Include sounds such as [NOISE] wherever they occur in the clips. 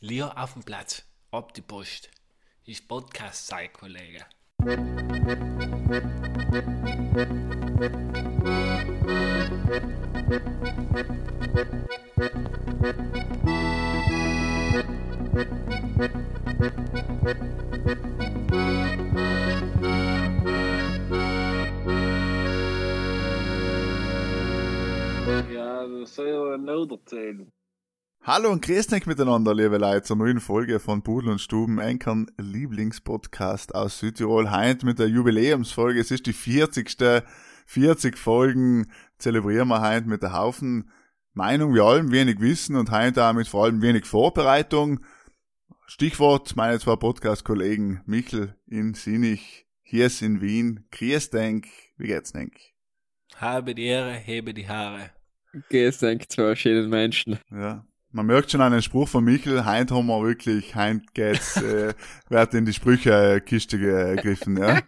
Lier auf dem Platz, ab die Post. Ist Podcast-Zeit, Kollege. Ja, das soll ja noch erzählen. Hallo und grüß euch miteinander, liebe Leute, zur neuen Folge von Pudel und Stuben, Enkern Lieblingspodcast aus Südtirol. Heint mit der Jubiläumsfolge. Es ist die 40. 40 Folgen zelebrieren wir heint mit der Haufen Meinung, wir allem wenig Wissen und heint damit vor allem wenig Vorbereitung. Stichwort meine zwei Podcast-Kollegen Michel in Sinich, hier ist in Wien. Grüß denk, wie geht's denk? Habe die Ehre, hebe die Haare. Gehst denk zwei schönen Menschen. Ja. Man merkt schon einen Spruch von Michel, heint haben wir wirklich, heint geht's, äh, [LAUGHS] wird in die Sprüchekiste gegriffen, ja.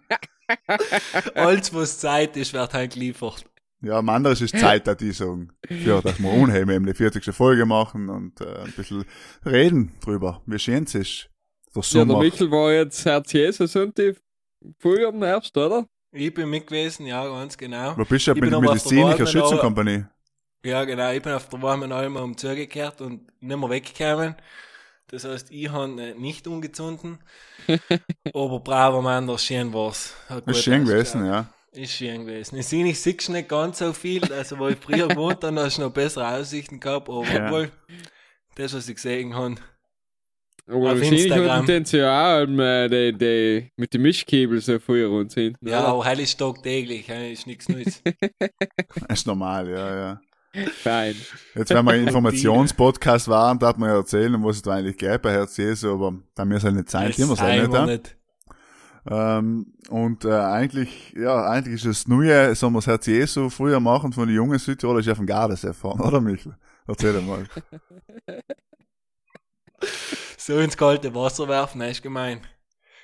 [LAUGHS] Alles, was Zeit ist, wird halt geliefert. Ja, am anderen ist Zeit, dass die sagen, ja, dass wir unheimlich eben die 40. Folge machen und äh, ein bisschen reden drüber, wie schön es ist. Der Ja, Sommer. der Michel war jetzt Herz Jesus und die früher im Herbst, oder? Ich bin mit gewesen, ja, ganz genau. Wo bist du Ich mit bin der Wahl, Schützenkompanie? Ja, genau, ich bin auf der warmen Alm um zugekehrt und nicht mehr weggekommen. Das heißt, ich habe äh, nicht ungezunden. [LAUGHS] aber braver Mann, das schön war's. Hat gut Ist schön gewesen, ja. Ist schön gewesen. Ich sehe, ich siehst nicht ganz so viel. Also, wo ich früher [LAUGHS] gewohnt habe, hast du noch bessere Aussichten gehabt. Aber Ja. wohl, das, was ich gesehen habe. Aber Auf wahrscheinlich Instagram. den sie auch ähm, äh, die, die, mit dem Mischkabel so früher und hinten. Ja, aber hell ist tagtäglich, ist nichts Neues. [LAUGHS] Ist normal, ja, ja. Fein. Jetzt, wenn wir im [LAUGHS] Informationspodcast waren, da hat man ja erzählen, um was es da eigentlich geht bei Herz Jesu, aber da mir seine Zeit, immer Das sein, nicht, sagen wir ja? nicht. Ähm, und äh, eigentlich, ja, eigentlich ist das Neue, sollen wir das Herz Jesu früher machen von den jungen Südtiroler, den Gardasee fahren, oder Michel? Erzähl mal. [LAUGHS] So ins kalte Wasser werfen, ist gemein.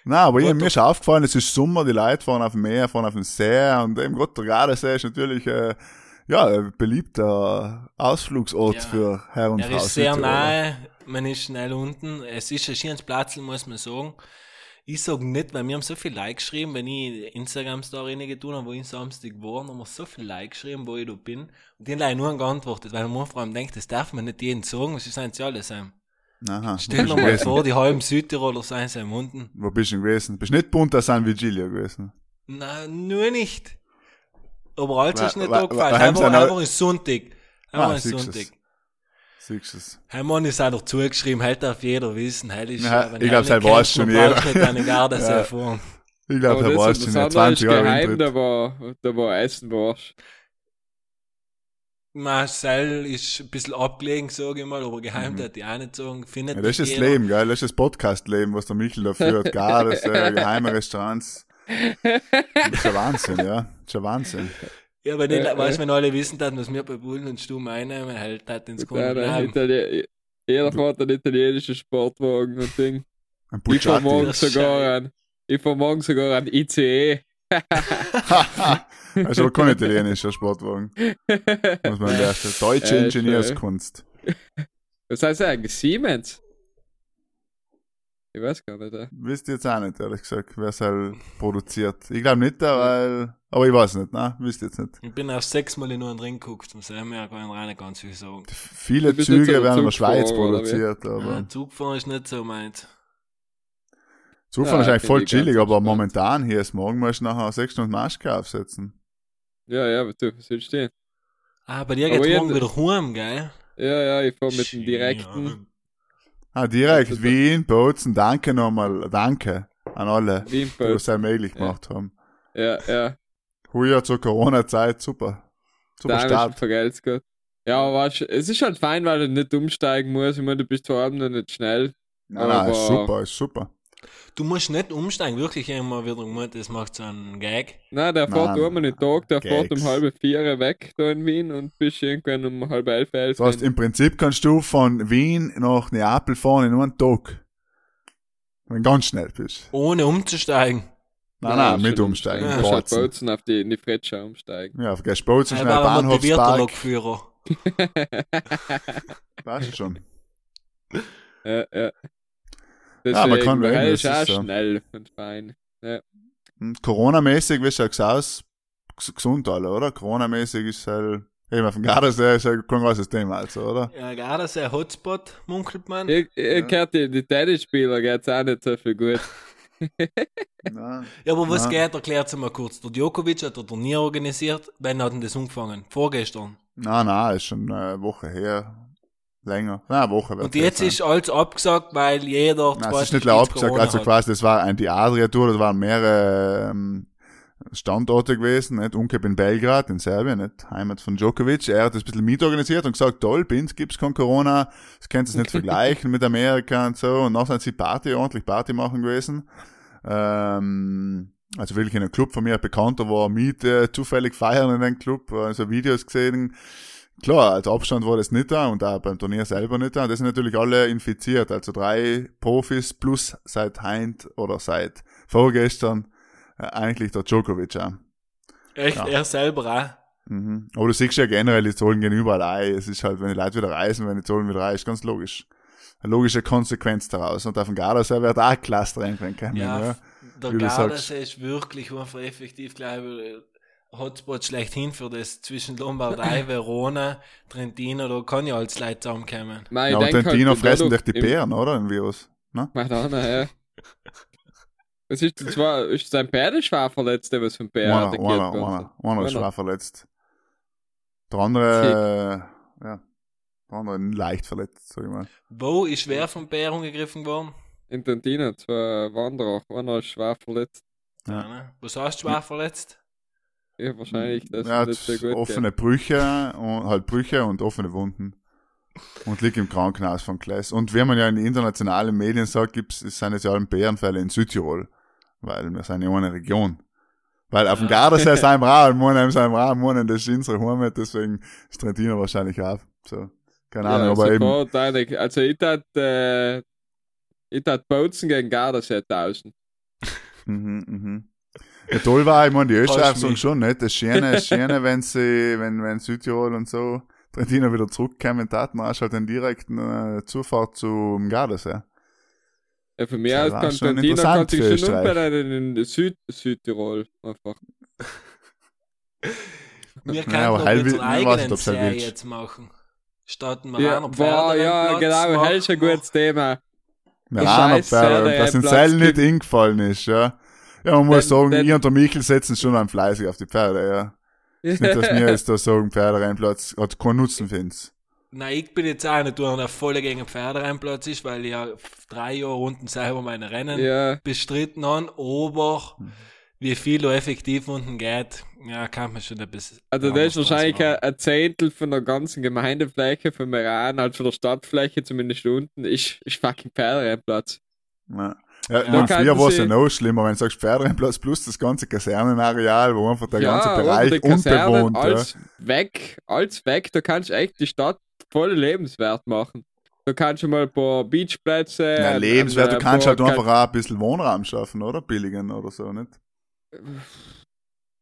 Nein, aber ich, mir ist aufgefallen, es ist Sommer, die Leute fahren auf dem Meer, fahren auf dem See und eben Gott, der Gardasee ist natürlich, äh, ja, ein beliebter Ausflugsort Ja. für Herr und Er Frau ist sehr Südtiroler. nahe, man ist schnell unten. Es ist ein schönes Platz, muss man sagen. Ich sag nicht, weil wir haben so viel Like geschrieben, wenn ich Instagram-Story getan habe, wo ich Samstag war, haben wir so viel Like geschrieben, wo ich da bin. Und die haben leider nur geantwortet, weil man vor allem denkt, das darf man nicht jedem sagen, das ist eigentlich alles. ähm. Aha, Stell dir mal du vor, die halben Südtiroler seien sie unten. wo bist du denn gewesen? Bist nicht Punta San Vigilio gewesen? Nein, nur nicht. Aber alles ist nicht wa- da gefallen. wa- haben Einfach, einfach ist Sonntag. Einfach Ah, ist Sonntag. Siehst du es? Hey Mann ist auch noch zugeschrieben, halt darf jeder wissen, halt ist Ja, wenn ich er [LAUGHS] glaub, nicht das weiß schon jeder. braucht nicht eine Gardasee Ja. Ich glaube, Aber der das, war das schon ja andere 20 ist Jahre geheim, da war, da war Essen war's. Marcel ist ein bisschen abgelegen, sage ich mal, aber geheim Mhm. mhm. ich auch nicht sagen. Findet Ja, das ist nicht das jeder. Leben, gell? Das ist das Podcast-Leben, was der Michel da führt. [LAUGHS] Gardasee, geheime Restaurants. Das ist ein Wahnsinn, ja. Das ist ein Wahnsinn. Ja, aber nicht, Äh, weißt äh. wenn alle wissen, dass was wir bei Bullen und Stumm einnehmen, halt hat ins einer bleiben. Itali jeder fährt einen italienischen Sportwagen und Ding. Ein Ich fahr morgen Das sogar an, ich fahr morgen sogar an ICE. [LAUGHS] also aber kein italienischer Sportwagen. Muss man lernen. [LAUGHS] Deutsche Äh, Ingenieurskunst. Was heißt eigentlich? Siemens? Ich weiß gar nicht. äh. Wisst ihr jetzt auch nicht, ehrlich gesagt, wer es halt produziert. Ich glaube nicht, weil, aber ich weiß nicht, ne? Wisst ihr jetzt nicht. Ich bin auch sechsmal in nur einen Ring geguckt, und sehen wir, kann ich rein nicht ganz viel sagen. Viele so Züge ein werden in der Schweiz Zugfahrer, oder produziert, aber Ja, Zugfahren ist nicht so meins. Zugfahren Ja, ist eigentlich voll ich chillig, aber entspannt. momentan hier ist morgen musst du nachher sechs Stunden Maske aufsetzen. Ja, ja, aber du, du denn? Ah, bei dir Aber geht's morgen wieder heim, gell? Ja, ja, ich fahr mit dem direkten Ah, direkt, ist- Wien, Bozen, danke nochmal, danke an alle, die Wien-Boot. das sehr möglich Ja. gemacht haben. Ja, ja. Heuer zur Corona-Zeit, super. Super Da Start. vergelt's gut. Ja, aber es ist halt fein, weil du nicht umsteigen musst. Ich meine, du bist vor allem noch nicht schnell. Nein, nein, ist super, ist super. Du musst nicht umsteigen, wirklich immer wieder gemeint, das macht so einen Gag. Nein, der fährt Nein, einmal den Tag, der fährt um Gags. halb vier weg da in Wien und bist irgendwann um halb elf, elf. Das heißt, im Prinzip kannst du von Wien nach Neapel fahren in nur einen Tag. Wenn du ganz schnell bist. Ohne umzusteigen. Nein, nein, mit schon umsteigen. Ja, Bozen. Bozen auf die, in die Fretsche umsteigen. Ja, vergiss Bozen, schnell Bahnhofspark. Lokführer. [LAUGHS] Weißt du schon. Ja, ja. Ja, man kann Deswegen, das ist auch ist so. schnell und fein. Und Corona-mäßig, wie schaut's aus? Ges- Gesund alle, oder? Corona-mäßig ist halt, eben von Gardasee ist halt kein großes Thema, also, oder? Ja, gerade sehr Hotspot, munkelt man. Ich, ich ja. die, die Tennisspieler geht's auch nicht so viel gut. [LAUGHS] Nein. Ja, aber was Ja. geht, erklärt's mal kurz. Der Djokovic hat ein Turnier organisiert. Wann hat denn das angefangen? Vorgestern. Nein, nein, ist schon eine Woche her. Länger. Nein, eine Woche wird Und jetzt ist alles abgesagt, weil jeder Nein, es ist nicht abgesagt, Corona also quasi, das war ein die Adria-Tour, das waren mehrere ähm, Standorte gewesen, nicht? Unkep in Belgrad, in Serbien, nicht? Heimat von Djokovic. Er hat das ein bisschen mitorganisiert und gesagt, toll, bei uns gibt's kein Corona, das könnt ihr nicht [LAUGHS] vergleichen mit Amerika und so. Und nachher sind sie Party, ordentlich Party machen gewesen. Ähm, also wirklich in einem Club von mir, ein Bekannter war mit äh, zufällig feiern in einem Club, also Videos gesehen. Klar, als Abstand war das nicht da und auch beim Turnier selber nicht da. Und das sind natürlich alle infiziert. Also drei Profis plus seit Heint oder seit vorgestern äh, eigentlich der Djokovic auch. Echt, Ja. er selber auch. Mhm. Aber du siehst ja generell, die Zahlen gehen überall ein. Es ist halt, wenn die Leute wieder reisen, wenn die Zahlen wieder rein, ist ganz logisch. Eine logische Konsequenz daraus. Und auf dem Gardasee wird auch Cluster können. Ja, Ja. der. Gardasee ist wirklich einfach effektiv, glaube ich, Hotspot schlechthin für das zwischen Lombardei, [LAUGHS] Verona, Trentino, da kann ja als Leute zusammenkommen. Nein, Ja, und denk Trentino halt, fressen durch die im- Bären, oder? Ein Virus. Ne? Madonna, ja. Was ist denn zwar, ist sein Pferd schwer verletzt, der was vom Bär Einer, attackiert einer, worden einer, einer ist schwer verletzt. Der andere, äh, ja, der andere leicht verletzt, sag ich mal. Wo ist wer vom Bär angegriffen worden? In Trentino, zwei Wanderer, einer ist schwer verletzt. Ja. Ja. ne? Was hast du schwer verletzt? Ja, wahrscheinlich, das er ist so gut. offene Brüche und halt Brüche und offene Wunden. Und liegt im Krankenhaus von Klaas. Und wie man ja in den internationalen Medien sagt, gibt's, es sind jetzt ja alle Bärenfälle in Südtirol. Weil wir sind ja eine Region. Weil auf dem Ja. Gardasee [LAUGHS] sind wir auch, in Monheim sind wir auch, in Monheim, das ist unsere Heimat, deswegen ist Trentino wahrscheinlich auch. So. Keine Ahnung, ja, aber eben. sofort eigentlich. Also ich tat, äh, ich tat Bozen gegen Gardasee tauschen. Mhm, mhm. Ja, toll war, ich meine, die Österreicher sagen mich. schon, nicht? Das Schöne, das Schöne, wenn sie, wenn, wenn Südtirol und so Trentino wieder zurückkommen, taten wir halt den direkten äh, Zufahrt zum Gardasee. Ja, mir Das aus kann schon Trentino kann interessant sich für schon umbenennen in Süd Südtirol. Einfach. Wir Ja, könnten aber unsere ich weiß nicht, eigenen ob's halt Serie jetzt machen. Statt einen Ja, boah, ja, genau, das ist ein gutes Thema. Ja, Scheiße, Pferde, dass Platz Seil nicht hingefallen ist, ja. Ja, man muss Den- sagen, den- ich und der Michel setzen schon am fleißig auf die Pferde, ja. Ist nicht, dass wir [LAUGHS] jetzt da sagen, Pferderennplatz hat keinen Nutzen für uns. Nein, ich bin jetzt auch nicht einer, der voll gegen den Pferderennplatz ist, weil ich ja drei Jahre unten selber meine Rennen ja, bestritten habe, aber wie viel da effektiv unten geht, ja, kann man schon ein bisschen. also das ist wahrscheinlich draus ein, Zehntel von der ganzen Gemeindefläche von Meran, halt von der Stadtfläche zumindest unten, ist, ist fucking Pferderennplatz. Ja. Ja, Ja, früher war es ja noch schlimmer, wenn du sagst Pferderennplatz plus das ganze Kasernenareal, wo einfach der ganze aber Bereich die Kasernen, unbewohnt, ja. alles weg, alles weg, da kannst du echt die Stadt voll lebenswert machen. Da kannst du mal ein paar Beachplätze. Ja, lebenswert, du kannst ein halt paar einfach auch ein bisschen Wohnraum schaffen, oder? Billigen oder so, nicht?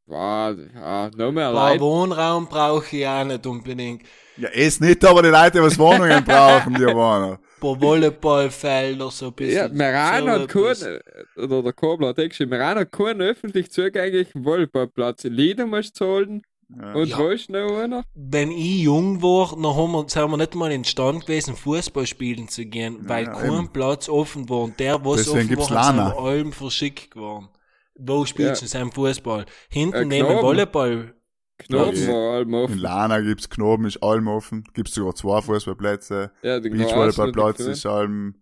Wow, ja, noch mehr Leute. Wohnraum brauche ich auch nicht unbedingt. Ja, es nicht, aber die Leute, die was Wohnungen [LAUGHS] brauchen, die wohnen. Ein paar Volleyballfelder, so ein bisschen. Ja, Meran so hat keinen, oder der Kobler hat eh geschrieben, Meran hat keinen öffentlich zugänglichen Volleyballplatz. In Lieder musst du zahlen Ja. und Ja. wo ist noch einer? Wenn ich jung war, dann haben wir, sind wir nicht mal in Stand gewesen, Fußball spielen zu gehen, weil ja, kein eben. Platz offen war. Und der, was Deswegen offen war, hat Lana. sind allem verschickt geworden. Wo spielst du seinen Fußball? Hinten Äh, neben. Volleyball. Knoten Ja, war allem In offen. Lana gibt's Knoben, ist allem offen. Gibt's sogar zwei Fußballplätze. Ja, den Beachvolleyballplatz ist allem,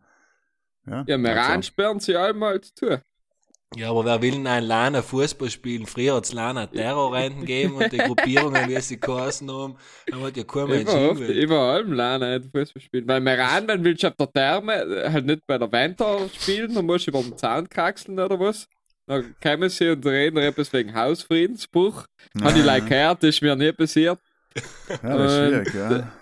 ja. Ja, Meran also, sperren sie einmal zu. Ja, aber wer will denn ein Lana Fußball spielen? Früher hat es Lana Terrorrenten gegeben und die [LAUGHS] Gruppierungen, wie sie geheißen haben, haben hat ja kein Mensch Immer oft, hingewählt. immer allem lernen, Fußball spielen. Weil Meran, wenn willst du auf der Therme, halt nicht bei der Winter spielen, dann musst du über den Zaun kraxeln oder was. Dann kommen sie und reden etwas wegen Hausfriedensbruch. ja, Habe ich ja. like gehört, das ist mir nie passiert. Ja, das ist schwierig, ja.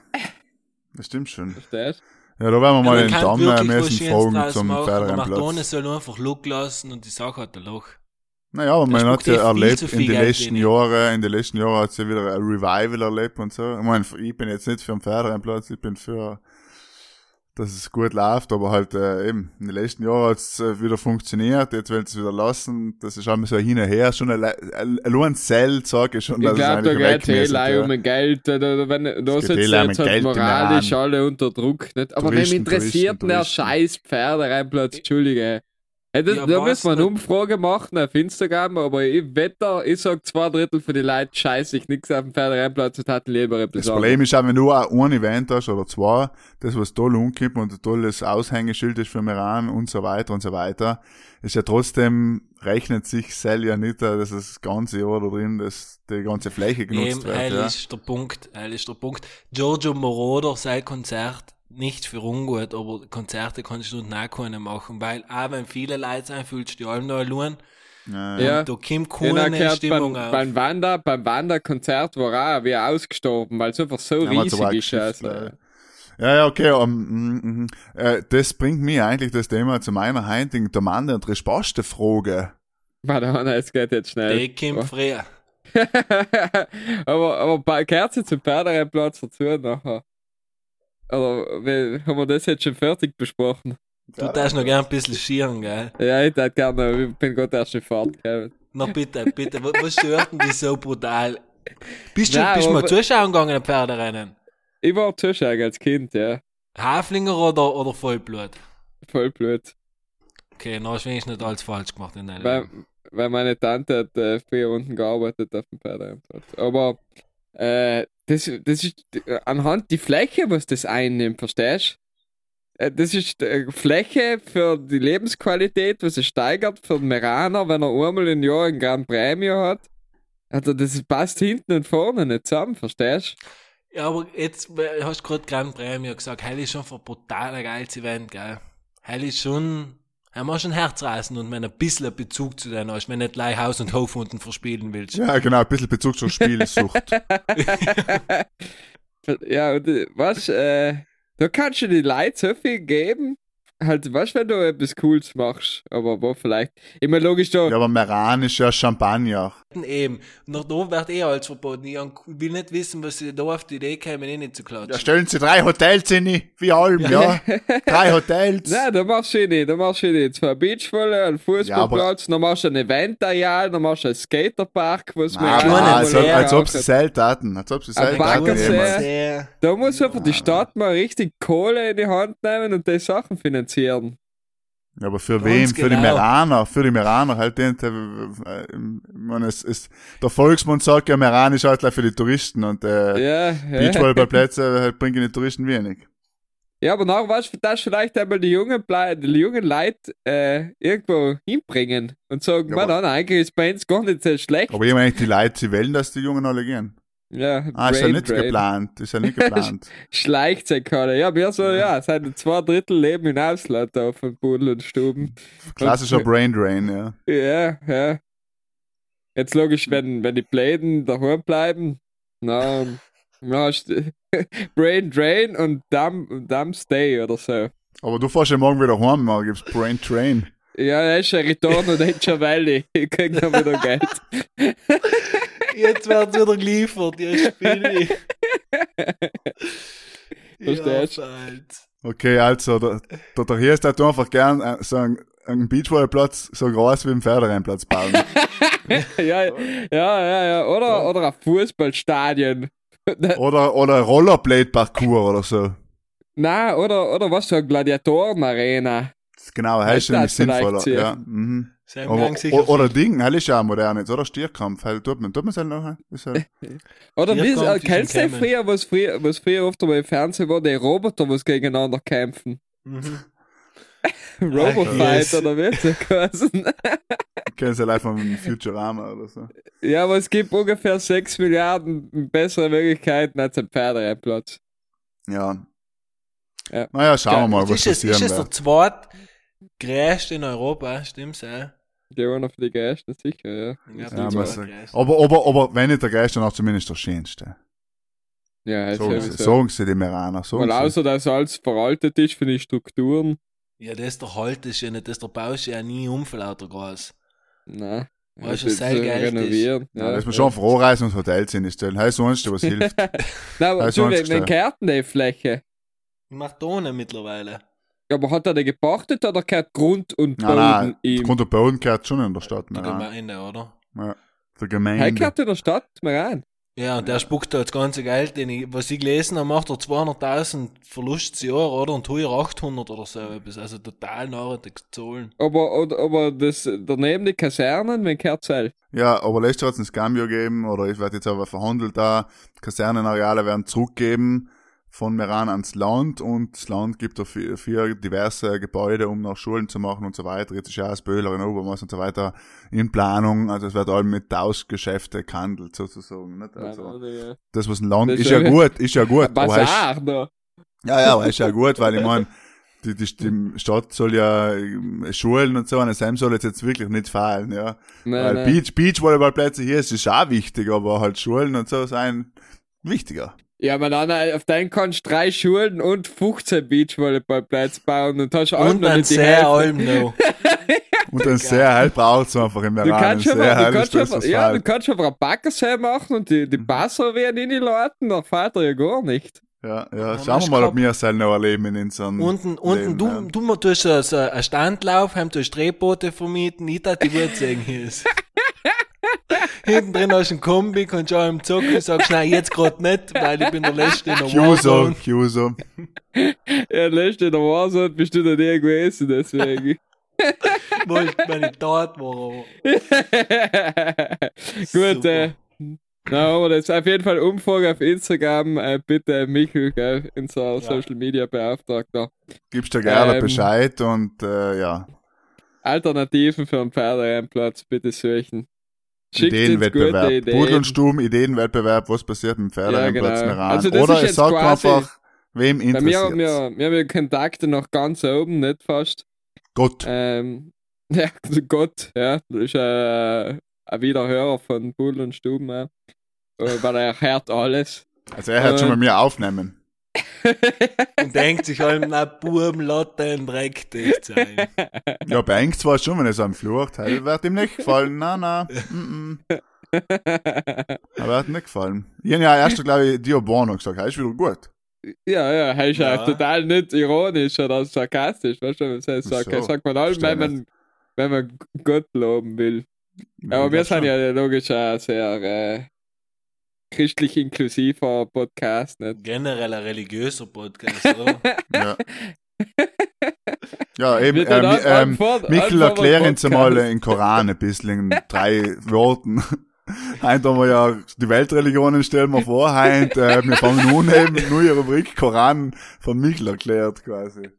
Das stimmt schon. Verstehst Ja, da werden wir mal man den Damm äh, Schönes fragen zum. Der McDonalds Pferderennplatz. soll einfach Look lassen und die Sache hat ein Loch. Naja, aber man hat ja erlebt, in den letzten. Jahren, in den letzten Jahren hat es ja wieder ein Revival erlebt und so. Ich meine, ich bin jetzt nicht für einen Pferderennplatz, ich bin für, dass es gut läuft, aber halt äh, eben in den letzten Jahren hat es äh, wieder funktioniert, jetzt will es wieder lassen, das ist einmal so hin und her, schon allein ein Zell sage ich schon, Ich dass es glaube, da eigentlich geht es eh ja. um ein Geld. Da, da, wenn, da geht eh allein um jetzt halt Geld moralisch alle unter Druck. Nicht? Aber wem interessiert denn Touristen, der Touristen. scheiß Pferderennplatz? Entschuldige. Hey, das, Ja, da was müssen wir eine? Umfrage machen auf Instagram, aber ich wette, ich sag zwei Drittel von den Leuten scheiße ich nichts auf dem Pferderennplatz und hatten lieber etwas Das. Problem ist auch, wenn du auch ein Event hast oder zwei, das was toll umkippt und ein tolles Aushängeschild ist für den Iran und so weiter und so weiter, ist ja trotzdem, rechnet sich Sell ja nicht, dass das ganze Jahr da drin, dass die ganze Fläche genutzt Eben, wird. hell Ja. ist der Punkt, hell ist der Punkt. Giorgio Moroder, sein Konzert, nicht für ungut, aber Konzerte kannst du nicht keine machen, weil auch wenn viele Leute sein, fühlst du die allem noch allein. Ja, Ja. Da kommt keine Stimmung beim, auf. beim Wander, beim Wanderkonzert war auch wie ausgestorben, weil es einfach so Ja, riesig ist. Also. äh. Ja, ja, okay, um, mm, mm, äh, das bringt mich eigentlich das Thema zu meiner heutigen Domande und resposte Frage. Warte, Hanna, es geht jetzt schnell. Die kommt früher. [LAUGHS] aber aber bei Kerze zum Pferderennplatz dazu nachher. Oder wie, haben wir das jetzt schon fertig besprochen? Du darfst noch gern ein bisschen schieren, gell? Ja, ich hätte gerne, ich bin gerade erst in Fahrt, gell? Na bitte, bitte, was, was stört denn dich so brutal? Bist du, Nein, bist du mal zuschauen gegangen am Pferderennen? Ich war Zuschauer als Kind, ja. Haflinger oder, oder Vollblut? Voll blöd. Okay, dann hast du wenigstens nicht alles falsch gemacht in deinem Weil, weil meine Tante hat äh, früher unten gearbeitet auf dem Pferderennplatz. Aber äh, das, das ist äh, anhand die Fläche, was das einnimmt, verstehst du? Äh, Das ist die Fläche für die Lebensqualität, was es steigert für den Meraner, wenn er einmal im Jahr ein Grand Premio hat. Also das passt hinten und vorne nicht zusammen, verstehst Ja, aber jetzt hast du gerade Grand Premio gesagt, Hell ist schon ein brutal geiles Event, gell? Hell ist schon, er muss schon Herzrasen und wenn ein bisschen ein Bezug zu denen hast, wenn du nicht gleich Haus und Hof unten verspielen willst. Ja, genau, ein bisschen Bezug zur Spielsucht. [LAUGHS] Ja, und äh, was, äh, da kannst du die Leute so viel geben, halt, was, wenn du etwas Cooles machst, aber wo vielleicht, ich meine, logisch da, ja, aber Meran ist ja Champagner. Eben. Und nach da wird eh alles verboten. Ich will nicht wissen, was sie da auf die Idee kämen, eh nicht zu klatschen. Ja, stellen Sie drei Hotels in, wie allem, ja. [LAUGHS] drei Hotels. Nein, da machst du nicht, da machst du nicht. Zwei Beachvolle, ein Fußballplatz, dann machst du ein Eventareal, dann machst du ein Skaterpark, was wir als, leer als ob sie selten hatten. Als ob sie selten hatten. Da muss einfach die Stadt mal richtig Kohle in die Hand nehmen und die Sachen finanzieren. Ja, aber für Ganz wem? Für die genau. Meraner. Für die Meraner halt den, der, äh, meine, es ist, der Volksmund sagt ja, Meran ist halt gleich für die Touristen und äh, Ja, ja. Beachvolleyballplätze halt bringen die Touristen wenig. Ja, aber nachher weißt du, dass vielleicht einmal die jungen, die jungen Leute äh, irgendwo hinbringen und sagen, Ja, man, aber- nein, eigentlich ist bei uns gar nicht so schlecht. Aber ich meine, die Leute, sie wollen, dass die Jungen alle gehen. Ja, Ah, ist ja Brain nicht Drain. geplant. Ist ja nicht [LAUGHS] geplant. Schleicht sich keiner. Ja, wir so, ja, seit zwei Drittel leben in Ausland da von Pudel und Stuben. Klassischer Und- Brain Drain, ja. Ja, ja. Jetzt logisch, wenn, wenn die Pläden daheim bleiben, na, na [LAUGHS] Brain Drain und Dumb, Dumb Stay oder so. Aber du fährst ja morgen wieder heim, morgen gibt's Brain Train. Ja, das ist ein Return und Nature Valley. Ich krieg dann wieder Geld. [LAUGHS] Jetzt wird's wieder geliefert, ihr Spiele. [LAUGHS] Verstehst? Ja, Falls. Okay, also, der, der, der hier ist halt einfach gern äh, so einen, einen Beachvolleyballplatz so groß wie ein Pferderennplatz bauen. [LAUGHS] ja, ja, ja, ja. Oder, oder ein Fußballstadion. [LAUGHS] oder, oder Rollerblade-Parcours oder so. Na, oder, oder was so eine Gladiatorenarena. Ist genau, das ist Das nämlich sinnvoller. Ja, mhm. Sein Aber, Gang sicher o- oder Ding, das ist ja auch modern jetzt, oder? Stierkampf, halt, tut man, tut man es halt noch? Ist halt, [LAUGHS] Oder wie, kommt äh, kennst du früher, was früher, was früher oft einmal im Fernsehen war, die Roboter, was gegeneinander kämpfen? Mhm. [LAUGHS] Robofight yes. oder wie sie heißen. kennen sie live von Futurama oder so. Ja, aber es gibt ungefähr 6 Milliarden bessere Möglichkeiten als ein Pferderennplatz. Ja. Ja. Naja, schauen wir mal, was ist es, ist passieren es der zweitgrößte in Europa, stimmt's, ja? Die einer für die Geisten, sicher, ja. Ja, Ja, aber, aber, aber, aber wenn nicht der Geist, dann auch zumindest der schönste. Ja, ist Sagen sie, sagen sie die Meraner. Sagen Weil außer, dass alles veraltet ist für die Strukturen, Ja, das der Halt ist ja nicht, das der baust ja nie um für lauter Gras. na. Weißt du, das sehr ist, äh, ist. renovieren. Ja, da ist man schon froh reisen und Hotels in die Stellen. Heißt sonst, was [LAUGHS] hilft. Nein, aber wenn gestellt. Kärten die Fläche. Macht ohne mittlerweile. Ja, aber hat er den gepachtet oder gehört Grund und Nein, Boden nein, ihm? Grund und Boden gehört schon in der Stadt. Die. Gemeinde, oder? Ja, der Gemeinde. gehört in der Stadt, mal rein. Ja, und der spuckt da das ganze Geld, den ich, was ich gelesen habe, macht er 200.000 Verlust das Jahr, oder? Und heuer 800 oder so etwas. Also total nachhaltig zahlen. Aber, oder, aber das, daneben die Kasernen, wenn gehört selbst. Ja, aber letztes Jahr hat es ein Scambio gegeben, oder es wird jetzt aber verhandelt da. Kasernenareale werden zurückgeben von Meran ans Land und das Land gibt da vier, diverse Gebäude, um noch Schulen zu machen und so weiter. Jetzt ist ja auch Böhler in Obermaß und so weiter in Planung. Also es wird allem mit Tauschgeschäfte gehandelt sozusagen. Nicht? Also das, was ein Land Das ist ist ja gut, ist ja gut. [LAUGHS] Bazar da. Ja, ja, aber ist ja gut, weil ich meine, die, die, die Stadt soll ja ähm, Schulen und so, eine Sam soll jetzt, jetzt wirklich nicht fallen, ja. Nein, weil nein. Beach, Beachvolleyballplätze hier ist, ist auch wichtig, aber halt Schulen und so sein wichtiger. Ja, dann äh, auf deinen kannst du drei Schulen und 15 Beachvolleyballplätze bauen und hast auch Und noch ein nicht die sehr allem noch. [LAUGHS] Und ein sehr hell braucht's einfach im Du Iran. kannst Ein schon mal, du kannst schon ja, du kannst schon mal einen Backersee machen und die, die Mhm. Wasser werden reinladen, dann fährt er ja gar nicht. Ja, ja, Ja, schauen wir mal, ob wir es noch erleben in unserem Unten, unten, du, ja. du mal tust so, so einen Standlauf, heim tust Drehboote vermieten, ich tat die sehen hier ist. [LAUGHS] Hinten drin hast du ein Kombi, kannst auch im Zocken, sagst, nein, jetzt grad nicht, weil ich bin der Letzte in der Cuso, Warzone. Cuso. [LAUGHS] Ja, letzte in der Warzone bist du da nie gewesen, deswegen. Wollte meine Tat war, [LAUGHS] Gut, äh, na, aber das ist auf jeden Fall Umfrage auf Instagram. Äh, bitte Michael, gell, unser Social Media Beauftragter. Gibst dir gerne Ähm, Bescheid und äh, ja, Alternativen für einen Pferderennplatz bitte suchen. Schickt Ideenwettbewerb. Ideen. Pudel und Stuben, Ideenwettbewerb, was passiert mit dem Pferderennplatz Ja, genau. Meran. Also Oder sagt quasi- einfach, wem Bei mir, interessiert wir, wir haben ja Kontakte noch ganz oben, nicht fast. Gott. Ähm, [LAUGHS] ja, Gott, ja, das ist äh, ein Wiederhörer von Pudel und Stuben, ja. Äh, weil er hört alles. Also er hat schon äh, bei mir aufnehmen. [LAUGHS] und denkt sich halt, na, Buben, Lotte, ein Dreck, dicht sein. Ja, bei Angst war es schon, wenn er so am flucht. Hey, wird ihm nicht gefallen. Na, na. Mm -mm. Aber hat nicht gefallen. Ich habe ja erst, glaube ich, Dio Bono gesagt, hey, ist wieder gut. Ja, ja, er ist ja. Ja. total nicht ironisch oder sarkastisch, weißt du, was er sagt? so, Er sagt man allem, wenn man, wenn man Gott loben will. Aber wir sind ja logisch ein sehr äh, christlich inklusiver Podcast, nicht? Generell ein religiöser Podcast, oder? [LAUGHS] Ja, ja eben. Tun Ähm, ähm, antwort- Michael, antworten erklär uns Podcast. einmal in Koran ein bisschen, in drei Worten. [LAUGHS] Heint haben wir ja die Weltreligionen stellen wir vor, heint, äh, wir fangen nun eben neue Rubrik Koran von Michael erklärt quasi.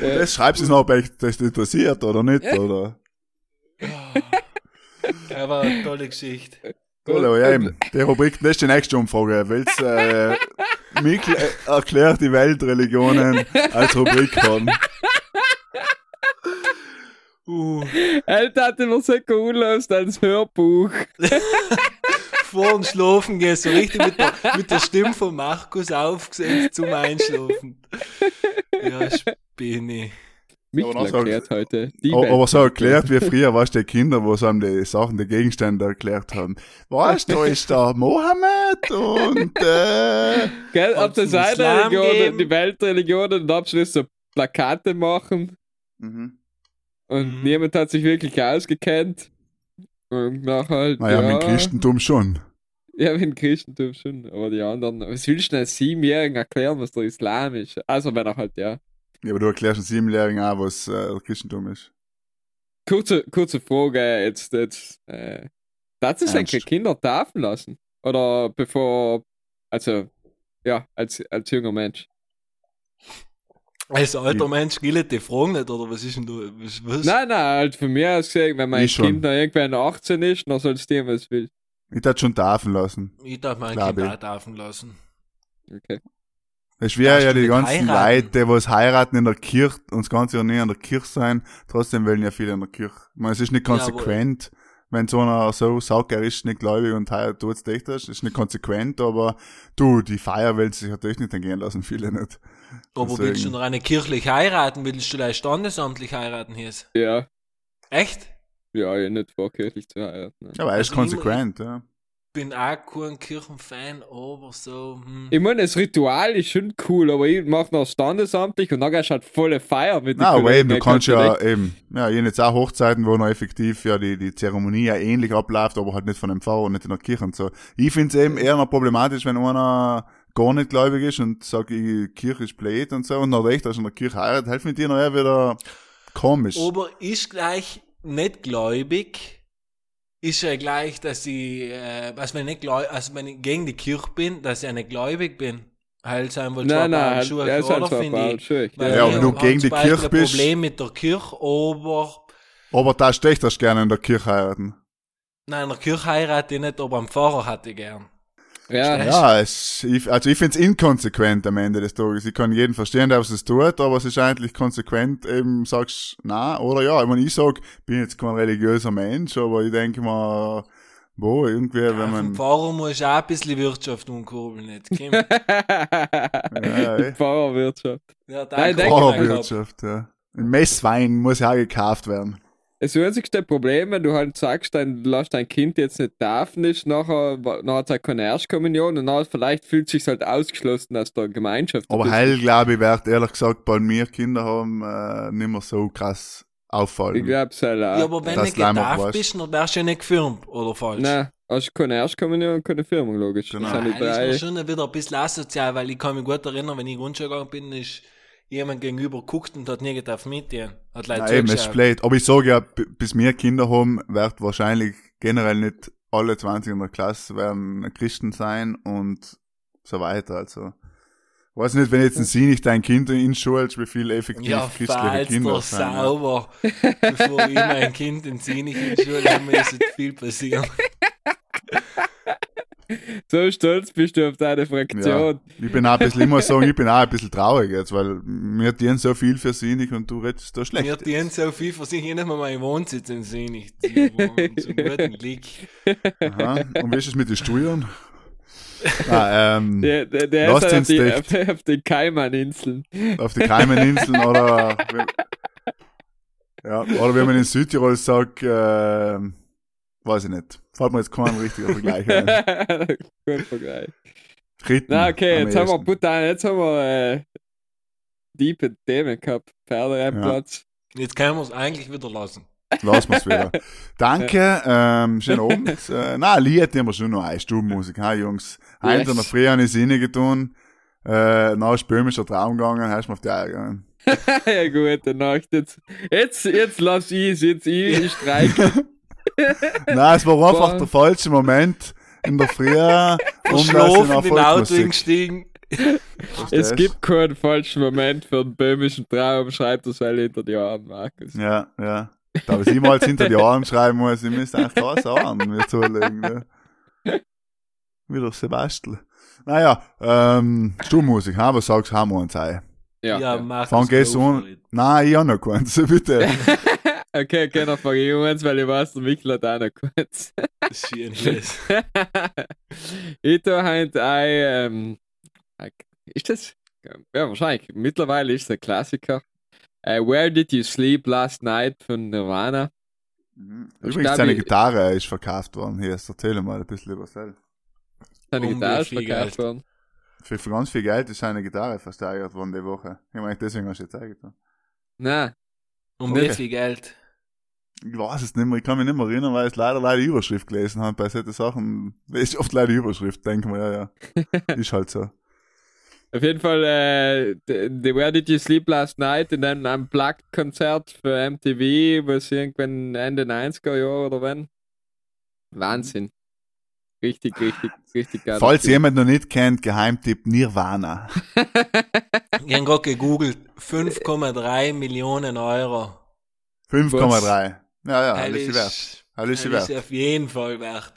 Äh, Das schreibst du noch, ob euch das interessiert oder nicht, oder? Aber eine tolle Geschichte. Cool, aber ja, eben, die Rubrik, das ist die nächste Umfrage. Willst äh, [LAUGHS] Mikl äh, erklärt die Weltreligionen als Rubrik haben? Uh, Alter, hat immer so cool aus als Hörbuch. [LAUGHS] vor dem Schlafen gehst so richtig mit der, mit der Stimme von Markus aufgesetzt zum Einschlafen. Ja, Spinne. So- erklärt heute die Aber, aber so erklärt wie früher, weißt du, die Kinder, wo so einem die Sachen, die Gegenstände erklärt haben. Weißt du, da ist der Mohammed und äh, Gell, ab der zum Seite Islam Religionen, geben. die Weltreligionen und Abschluss so Plakate machen mhm. und Mhm. niemand hat sich wirklich ausgekennt. Und nachher halt, naja, ja, mit dem Christentum schon. ja, mit dem Christentum schon, aber die anderen, was willst du einem Siebenjährigen erklären, was der Islam ist? Also wenn er halt, ja. Ja, aber du erklärst einem Siebenjährigen auch, was äh, Christentum ist. Kurze, kurze Frage jetzt, jetzt, äh, darfst du Ernst? eigentlich Kinder taufen lassen? Oder bevor, also, ja, als, als junger Mensch. Als alter Mensch gilt die Frage nicht, oder was ist denn du? Was, was? Nein, nein, halt von mir aus gesehen, wenn mein Ich schon. Kind noch irgendwann 18 ist, dann soll es dir, was will. Ich darf schon taufen lassen. Ich darf mein Kind ich. auch taufen lassen. Okay. Es Darfst ja du die nicht ganzen heiraten? Leute, die was heiraten in der Kirche und das ganze Jahr nie in der Kirche sein, trotzdem wollen ja viele in der Kirche. Ich meine, es ist nicht Ja, konsequent, wenn so einer so sauger ist, nicht gläubig und heiratet, tut's echt das. ist nicht konsequent, aber du, die Feier will sich natürlich nicht entgehen lassen, viele nicht. Aber Deswegen. willst du noch eine kirchlich heiraten? Willst du gleich standesamtlich heiraten hier? Ja, Echt? ja, ja, nicht vorkirchlich zu heiraten. Ne? Ja, aber er ist Also immer- konsequent, ja. Bin auch kein Kirchenfan, aber so, hm. Ich meine, das Ritual ist schon cool, aber ich mache noch standesamtlich und dann gehst du halt volle Feier mit den Na, aber eben, du kannst kann ja direkt- eben, ja, ich jetzt auch Hochzeiten, wo noch effektiv ja die, die Zeremonie ja ähnlich abläuft, aber halt nicht von dem Pfarrer und nicht in der Kirche und so. Ich find's eben eher noch problematisch, wenn einer gar nicht gläubig ist und sagt, die Kirche ist blöd und so und dann recht, dass in der Kirche heiratet, hilft mit dir noch eher wieder komisch. Aber ist gleich nicht gläubig, ist ja gleich, dass ich, äh, also wenn ich also wenn ich gegen die Kirche bin, dass ich ja nicht gläubig bin. Halt sein wohl Nein, nein, Schuhe, er ist halt finde ich. Ja, wenn du gegen die Kirche bist- Problem mit der Kirche, aber aber da stech das gerne in der Kirche heiraten. nein, in der Kirche heirate ich nicht, aber am Pfarrer hatte ich gern. Ja, Ja, es, ich, also ich find's inkonsequent am Ende des Tages. Ich kann jeden verstehen, der was es tut, aber es ist eigentlich konsequent, eben sagst, na, oder ja, ich meine, ich sag, bin jetzt kein religiöser Mensch, aber ich denke mal, wo, irgendwie, Ja, wenn man, Pfarrer muss auch ein bisschen Wirtschaft umkurbeln, jetzt. Kim. [LAUGHS] ja, Die ey. Bauerwirtschaft. Ja, Nein, danke. Bauerwirtschaft, ja. Ein Messwein muss ja auch gekauft werden. Das einzigste Problem, wenn du halt sagst, dein, du lässt dein Kind jetzt nicht taufen, ist nachher, nachher hat es halt keine Erstkommunion und nachher vielleicht fühlt es sich halt ausgeschlossen aus der Gemeinschaft. Aber heil, glaube ich, wird ehrlich gesagt, bei mir Kinder haben, äh, nicht mehr so krass Ich auffallen. glaub's halt auch. Ja, aber wenn du weißt. bist, dann wärst du ja nicht gefirmt, oder falsch? Nein, hast keine Erstkommunion und keine Firmung, logisch. Genau. Das sind die Nein, ist schon wieder ein bisschen asozial, weil ich kann mich gut erinnern, wenn ich Grundschule gegangen bin, ist jemand gegenüber geguckt und hat nie getauft mit dir. Hat Leute Nein, es blöd. Aber ich sage ja, bis wir Kinder haben, wird wahrscheinlich generell nicht alle 20 in der Klasse werden Christen sein und so weiter. Also, weiß nicht, wenn jetzt ein Sie nicht dein Kind inschulst, wie viel effektiv Ja, christliche Kinder doch. Ja. sauber. Bevor ich mein Kind in Zinich in die Schule habe, ist viel passieren. [LAUGHS] [LAUGHS] So stolz bist du auf deine Ja. Fraktion. Ich bin auch ein bisschen, ich muss sagen, ich bin auch ein bisschen traurig jetzt, weil wir dienen so viel für sie nicht und du redest da schlecht. Mir dienen so viel für sich, ich nicht mal meinen Wohnsitz in wohnen zum guten Glück. Aha. Und wie ist es mit den Steuern? ah, ähm, [LAUGHS] Der, der, der ist halt auf, die, [LAUGHS] auf, auf den Kaimaninseln. auf die Kaimaninseln oder ja, oder wenn man in Südtirol sagt, äh, weiß ich nicht. Fällt mir jetzt kein richtiger Vergleich ein. [LAUGHS] Gut Vergleich. Ritten Na, okay, jetzt haben wir. Butter, jetzt haben wir äh, tiefe Themen gehabt. Pferderennplatz. Jetzt können wir es eigentlich wieder lassen. Lassen wir es wieder. [LAUGHS] Danke, ähm, schönen Abend. [LAUGHS] Äh, na, Lied nehmen wir schon noch ein, Stubenmusik, ha, Jungs. Eins Yes. in der Früh habe ich Sinne getan, äh, nach ist böhmischer Traum gegangen, hast du mir auf die Eier gegangen. ja, gute Nacht. Jetzt, jetzt, jetzt lass ich jetzt ich streichen. Nein, es war einfach Boah. der falsche Moment in der Früh, um das in Auto eingestiegen. es gibt keinen falschen Moment für einen böhmischen Traum, schreibt das well hinter die Ohren, Markus. Ja, ja. Da was ich mal hinter die Ohren schreiben muss, ich müsste eigentlich da sagen, mir zulegen. Ne? Wieder Sebastian. Naja, ähm, Stummmusik, ha, was sagst du, haben wir uns ein? Ja. Ja, ja. mach Fang es gehst du go an. Nein, ich hab noch keins, [LAUGHS] bitte. Okay, okay, ich um eins, weil ich weiß, der Michel hat auch noch kurz. Schön ist. [LAUGHS] ich tue heute ein, ähm, ist das? Ja, wahrscheinlich. Mittlerweile ist es ein Klassiker. Äh, Where Did You Sleep Last Night von Nirvana. Übrigens, glaub, seine ich- Gitarre ist verkauft worden. Hier, jetzt erzähl mal ein bisschen über selbst. Seine Gitarre ist verkauft Geld. worden. Für, für ganz viel Geld ist seine Gitarre versteigert worden die Woche. Ich meine, deswegen hast du jetzt eingetan. Nein, Um Okay. wie viel Geld? Ich weiß es nicht mehr, ich kann mich nicht mehr erinnern, weil ich leider leider die Überschrift gelesen habe bei solchen Sachen. Ist oft leider die Überschrift, denken wir, ja, ja. [LAUGHS] ist halt so. auf jeden Fall, äh, the, the Where Did You Sleep Last Night in einem Unplugged-Konzert für MTV, was irgendwann Ende 90er Jahre oder wann. Wahnsinn. Richtig, richtig, richtig geil. Falls jemand noch nicht kennt, Geheimtipp Nirvana. [LAUGHS] Ich habe gerade gegoogelt. 5,3 Millionen Euro. 5,3. Ja, ja, alles ist wert. Alles ist wert. auf jeden Fall wert.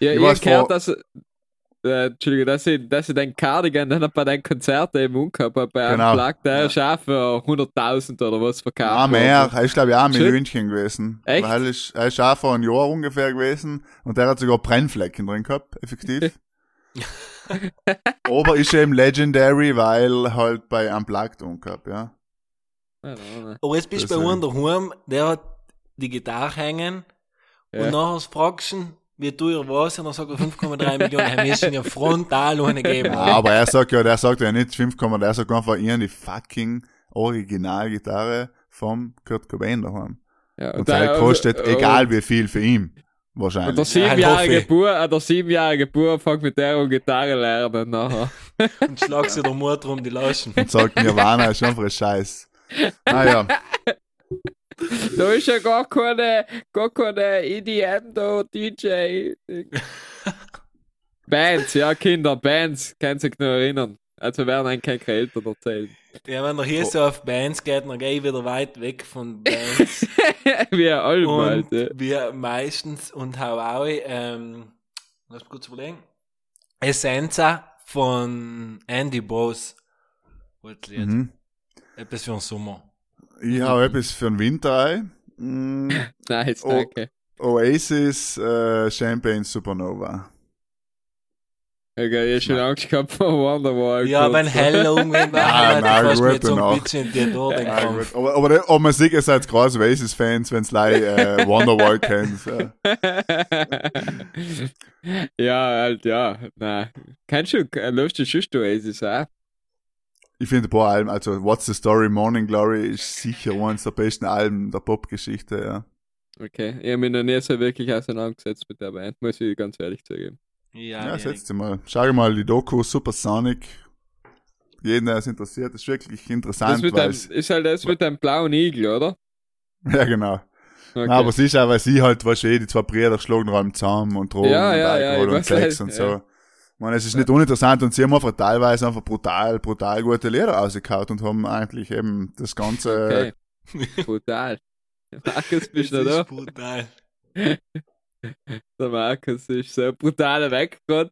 Ja, Ich ich weiß habe gehört, dass, äh, Entschuldigung, dass ich, dass ich den Cardigan dann bei den Konzerten im umgehabt habe, bei Genau. einem Plug, der Ja. ist auch für 100.000 oder was verkauft. Ah, mehr. Er ist, glaube ich, auch ein. Millionchen gewesen. Echt? Weil er ist, er ist auch vor einem Jahr ungefähr gewesen und der hat sogar Brennflecken drin gehabt, effektiv. [LAUGHS] Aber ist eben legendary, weil halt bei Unplugged umgehabt, ja. Ja, ja, Aber jetzt bist du bei einem daheim, der hat die Gitarre hängen ja. und nachher fragst du wie teuer war es? Und dann sagt er 5,3 [LAUGHS] Millionen. Er müssen ja frontal ohne geben. Ja, aber er sagt ja, der sagt ja nicht 5, der sagt einfach ihren die fucking Originalgitarre vom Kurt Cobain daheim. Ja, Und der kostet egal wie viel für ihn. Und Wahrscheinlich. der siebenjährige Bub, der siebenjährige Bub fängt mit der und Gitarre lernen nachher. [LAUGHS] Und schlag sie der Mutter um die Laschen. Und sagt Nirvana ist einfach ein Scheiß. Naja, [LAUGHS] Da ist ja gar keine, gar keine EDM da, DJ. Bands, ja, Kinder, Bands, kann sich noch erinnern. Also werden ein kein Eltern erzählen. Ja, wenn er hier so auf Bands geht, dann gehe ich wieder weit weg von Bands. Wie ein Alm, und Alter. wir meistens und Hawaii, ähm, lass mich kurz überlegen. Essenza von Andy Bose. Lied. mhm. Etwas für den Sommer. Ich habe etwas für den Winter ein. Mm, [LAUGHS] Nice, danke. Oasis äh, Champagne Supernova. Okay, ich hab schon Angst gehabt vor Wonderwall. Ja, wenn heller [LAUGHS] umgehen war, Ah, hätte na, ich fast gut, mit so ein bisschen dir durch den Ja, Kampf. aber, aber, aber man sieht, ihr seid große Oasis-Fans, wenn es äh, Wonderwall kennt. Ja. [LAUGHS] ja, halt, ja. Nein. Kennst du, äh, ist du Oasis auch? Ich finde ein paar Alben, also What's the Story, Morning Glory ist sicher eines der besten Alben der Popgeschichte, ja. Okay, ich habe mich noch nie so wirklich auseinandergesetzt mit der Band, muss ich ganz ehrlich zugeben. Ja, Ja, ja setz dich mal. Schau dir mal die Doku Supersonic. Jeden, der es interessiert, ist wirklich Das interessant, mit weil dem, es- ist halt das mit dem blauen Igel, oder? Ja, genau. Okay. Nein, aber sie ist auch, weil sie halt, weißt du, eh, die zwei Brüder schlagen allem zusammen und Drogen Ja, und ja, ja, Alkohol ich und Sex halt, und ja. Ich meine, es ist nicht uninteressant und sie haben einfach teilweise einfach brutal, brutal gute Lieder rausgehauen und haben eigentlich eben das Ganze, Okay. [LAUGHS] Brutal. Markus, bist du ist da? brutal. Der Markus ist so ein brutaler Weg gerade.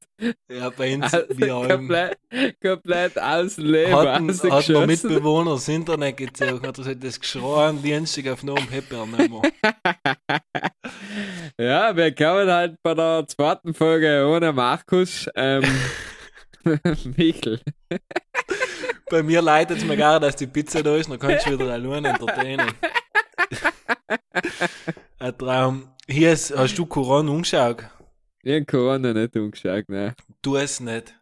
Ja, bei uns, Also, wir haben, komplett, komplett aus dem Leben hatten, hat man rausgeschossen. Mitbewohner das Internet gezogen, hat er gesagt, das geschrien, Dienstag auf Nomen Hepper nicht mehr. Ja, wir kommen halt bei der zweiten Folge ohne Markus. Ähm, [LAUGHS] [LAUGHS] Michel. Bei mir leitet es mir gar, dass die Pizza da ist, dann kannst du wieder allein entertainen. [LAUGHS] Ein Traum. Hier ist, hast du Koran umgeschaut? Ich hab Corona nicht umgeschaut, ne. Tu es nicht.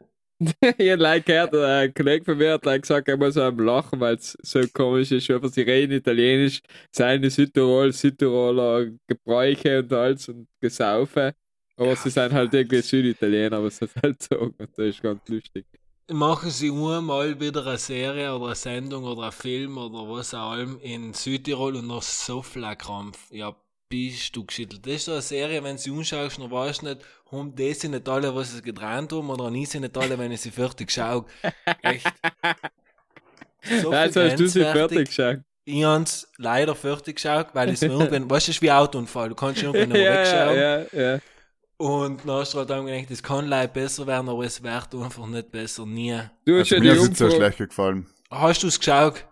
Ich hab like gehört, äh, ein Kollege von mir hat like gesagt, er muss am Lachen, weil es so komisch ist, einfach sie reden Italienisch, seine Südtirol, Südtiroler Gebräuche und alles und gesaufen. Aber sie sind halt irgendwie Süditaliener, was das halt so und [LAUGHS] das ist ganz lustig. Machen sie einmal wieder eine Serie oder eine Sendung oder einen Film oder was auch immer in Südtirol und noch so viel Krampf. Ja, bist du geschüttelt. Das ist so eine Serie, wenn sie anschaust, dann weißt du nicht, haben die sind nicht alle, was sie getrennt haben, oder nie sind nicht alle, wenn ich sie fertig schaue. Echt. So Ja, viel hast du sie fertig geschaut. Ich hab's leider fertig geschaut, weil es mir irgendwann, weißt du, es ist wie ein Autounfall, du kannst irgendwann nicht mehr Ja, wegschauen. ja, ja. Und dann hast du halt dann gedacht, das kann leicht besser werden, aber es wird einfach nicht besser, nie. Du hast also ja mir ist es so schlecht gefallen. Hast du es geschaut?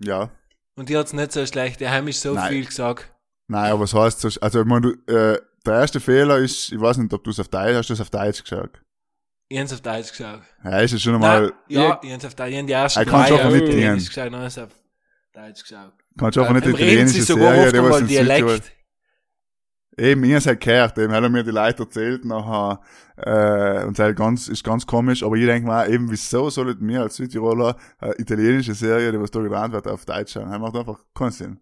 Ja. Und dir hat's nicht so schlecht, die haben mich so Nein. viel gesagt. Nein, aber was heißt so, also ich meine, du, äh, der erste Fehler ist, ich weiß nicht, ob du es auf Deutsch, hast du es auf Deutsch geschaut? Ich hab's auf Deutsch geschaut. Ja, ist es schon Nein, einmal, ja, ich hab's auf Deutsch, ich hab die ersten Er kann schon nicht Italienisch dienen. geschaut, dann hab's auf Deutsch geschaut. kannst du einfach nicht italienische Serie, oft die was in Dialekt. Eben, ich hab's halt gehört, eben, hat mir die Leute erzählt, nachher, äh, und es halt ganz, ist ganz komisch, aber ich denke mal, eben, wieso sollten wir als Südtiroler eine italienische Serie, die was da gelernt wird, auf Deutsch schauen? Das macht einfach keinen Sinn.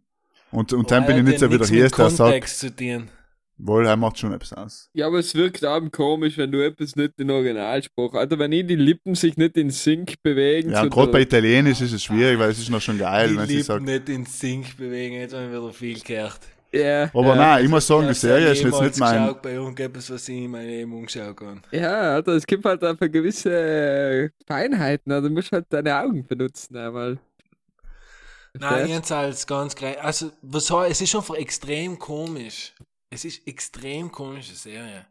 Und, und dann bin ich nicht so wieder hier, der sagt, zu tun. wohl, er macht schon etwas aus. Ja, aber es wirkt auch komisch, wenn du etwas nicht in Originalspruch. Also wenn ich die Lippen sich nicht in Sync bewegen. Ja, gerade bei Italienisch ist es schwierig, weil es ist noch schon geil, die wenn sie Lippen sagt. nicht in Sync bewegen, jetzt haben wir wieder viel gehört. Ja, Aber ja. nein, ich muss sagen, die Das Serie ist ich jetzt nicht mein, geschaut bei irgendetwas, was ich in meinem Leben umgeschaut habe. Ja, Alter, es gibt halt einfach gewisse Feinheiten. Also du musst halt deine Augen benutzen einmal. Nein, jetzt als ganz klein. Also, was soll, es ist einfach extrem komisch. Es ist extrem komische Serie.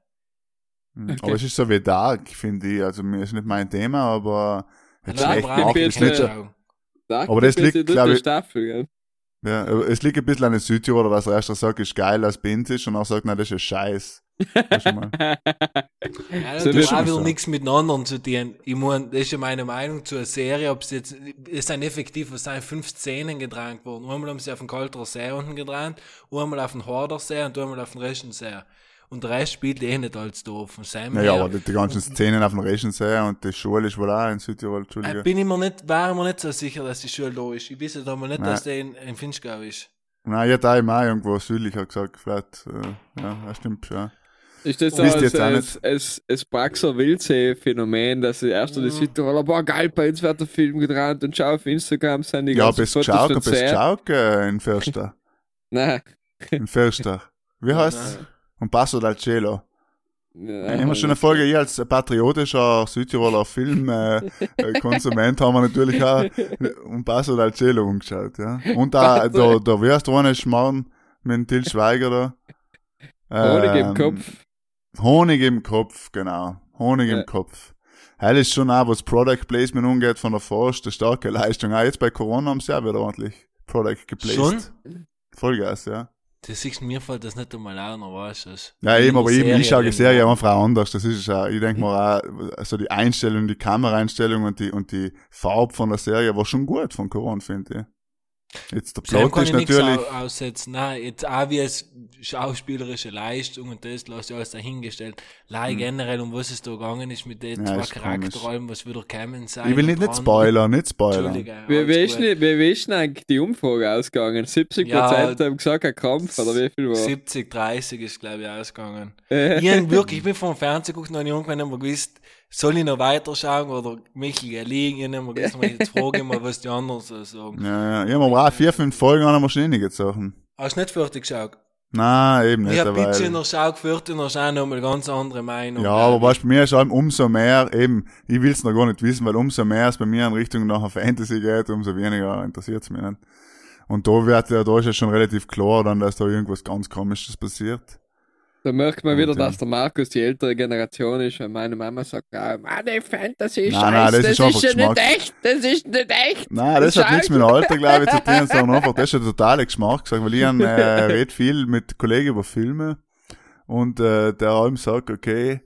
Hm, aber es ist so wie Dark, finde ich. Also, mir ist nicht mein Thema, aber jetzt schlecht gemacht ist jetzt nicht so. Dark Aber das liegt, die glaub dritte ich- Staffel, gell? Ja, aber es liegt ein bisschen an den Südtiroler, dass er erst sagt, ist geil, als Binz ist, und auch sagt, nein, das ist ein Scheiß. Weißt du mal? Ja, So das hat schon so. nichts miteinander zu tun. Ich meine, das ist ja meine Meinung zu einer Serie, ob es jetzt, es sind effektiv, es sind fünf Szenen gedreht worden. Einmal haben sie auf den Kalterer See unten gedreht, einmal auf den Hordersee und einmal auf den Reschensee. und der Rest spielt eh nicht als doof. Seinem Naja, her, aber die, ganzen Szenen auf dem Regensee und die Schule ist wohl auch in Südtirol, äh, Entschuldige. bin ich mir nicht, war ich mir nicht so sicher, dass die Schule da ist. Ich weiß aber nicht, Nein. dass der in, in Finchgau ist. Nein, ich hätte auch immer irgendwo südlicher gesagt, vielleicht, äh, ja, das stimmt, ja. Ist das so Wisst als, jetzt auch als, als, als Praxer Wildsee-Phänomen, dass erst die Mhm. Südtiroler, boah geil, bei uns wird der Film gedreht und schau auf Instagram sind die Ja, ganzen bist Fotos Schauke, bist. Schauke äh, in Förster. [LAUGHS] Nein. In Förster. Wie [LAUGHS] heißt's? Und Passo dal Cielo. Nein. Immer schon eine Folge, ich als patriotischer Südtiroler Filmkonsument [LAUGHS] haben wir natürlich auch um Passo dal Cielo umgeschaut, ja. Und da, da, da wirst du ohne Schmarrn mit dem Til Schweiger da. Honig im Ähm, Kopf. Honig im Kopf, genau. Honig Ja. im Kopf. Heil ist schon auch, was Product Placement umgeht, von der Forst, eine starke Leistung. Auch jetzt bei Corona haben sie auch wieder ordentlich Product geplaced. Schon? Vollgas, ja. Das siehst mir fällt das nicht einmal an, aber weißt du es? Ja, eben, aber eben, ich schaue die Serie war. einfach anders. Das ist es auch. Ich denke mal auch, also die Einstellung, die Kameraeinstellung und die, und die Farbe von der Serie war schon gut von Corona, finde ich. Jetzt der Plot kann ist ich nichts natürlich, au- aussetzen. Nein, jetzt auch wie es schauspielerische Leistung und das lasse ich alles dahingestellt. Leider generell, um was es da gegangen ist mit den Hm. Ja, zwei. Charakterrollen, was wieder kämen sein. ich will nicht, nicht spoilern, nicht spoilern. Wie, wie, ist gut. nicht, wie, wie ist denn eigentlich die Umfrage ausgegangen? 70% Ja, haben gesagt, ein Krampf, oder wie viel war? 70, 30 ist, glaube ich, ausgegangen. Äh, Ich wirklich, ich bin vom Fernsehen geguckt und hab irgendwann nicht mehr gewusst, soll ich noch weiterschauen oder mich liegen? Ich gewusst, aber jetzt frage ich mal, was die anderen so sagen. Ja, ja. Ich habe aber auch vier, fünf Folgen an der Maschine gezogen. Hast du nicht fertig geschaut? Nein, eben nicht. Ich hab ein bisschen der Schau geführt und noch mal ganz andere Meinung. ja, aber weißt, bei mir ist allem umso mehr, eben, ich will's noch gar nicht wissen, weil umso mehr es bei mir in Richtung nachher Fantasy geht, umso weniger interessiert's mich nicht. Und da wird ja, da ist ja schon relativ klar dann, dass da irgendwas ganz komisches passiert. Da merkt man wieder, Und, ja. dass der Markus die ältere Generation ist, weil meine Mama sagt, ah, Mann, Fantasy ist Nein, nein, scheiße, das das, ist ist ja nicht echt, das ist nicht echt. Nein, das, Das hat nichts mit dem Alter, glaube ich, zu tun, sondern [LAUGHS] einfach, das ist ein totaler Geschmack gesagt, weil ich äh, [LAUGHS] red viel mit Kollegen über Filme und äh, der allem sagt, okay,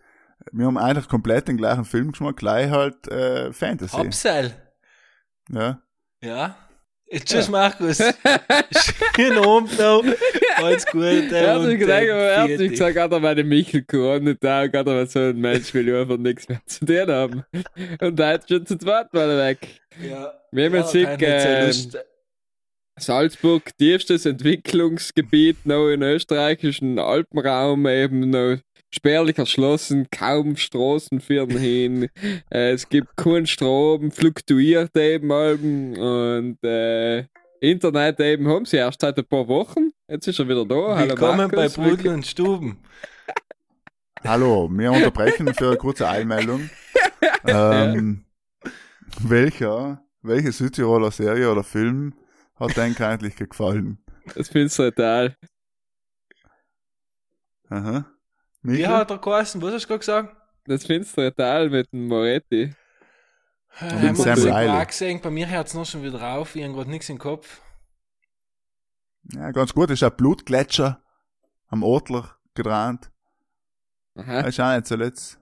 wir haben eigentlich komplett den gleichen Filmgeschmack, gleich halt äh, ich. Fantasy. Hopsel. Ja. Ja. Tschüss, Markus. [LAUGHS] Schönen Abend noch. Alles Gute. Er hat äh, aber er hat sich gesagt, hat er meine Michel geordnet, da hat er so ein Mensch will ich einfach nichts mehr zu tun haben. Und da hat schon zu zweit mal weg. Ja. Wir haben Ja, jetzt sich, keine so ähm. Salzburg, tiefstes Entwicklungsgebiet noch in österreichischen Alpenraum, eben noch spärlich erschlossen, kaum Straßen führen hin, äh, es gibt keinen Strom, fluktuiert eben allem und äh, Internet eben haben sie erst seit ein paar Wochen, jetzt ist er wieder da. Hallo Willkommen bei Markus, Brudel und Stuben. Hallo, wir unterbrechen für eine kurze Einmeldung. [LAUGHS] Ähm, welcher, welche Südtiroler Serie oder Film hat dir eigentlich gefallen? Das findest du total. Aha. Wie Michael? hat er geheißen? Was hast du gerade gesagt? Das findest du total mit dem Moretti. Und haben wir Sam das Riley. gesehen? Bei mir hört es noch schon wieder auf. Ich habe gerade nichts im Kopf. Ja, ganz gut, ist ein Blutgletscher am Ortler gedreht. Aha. Das ist auch nicht zuletzt.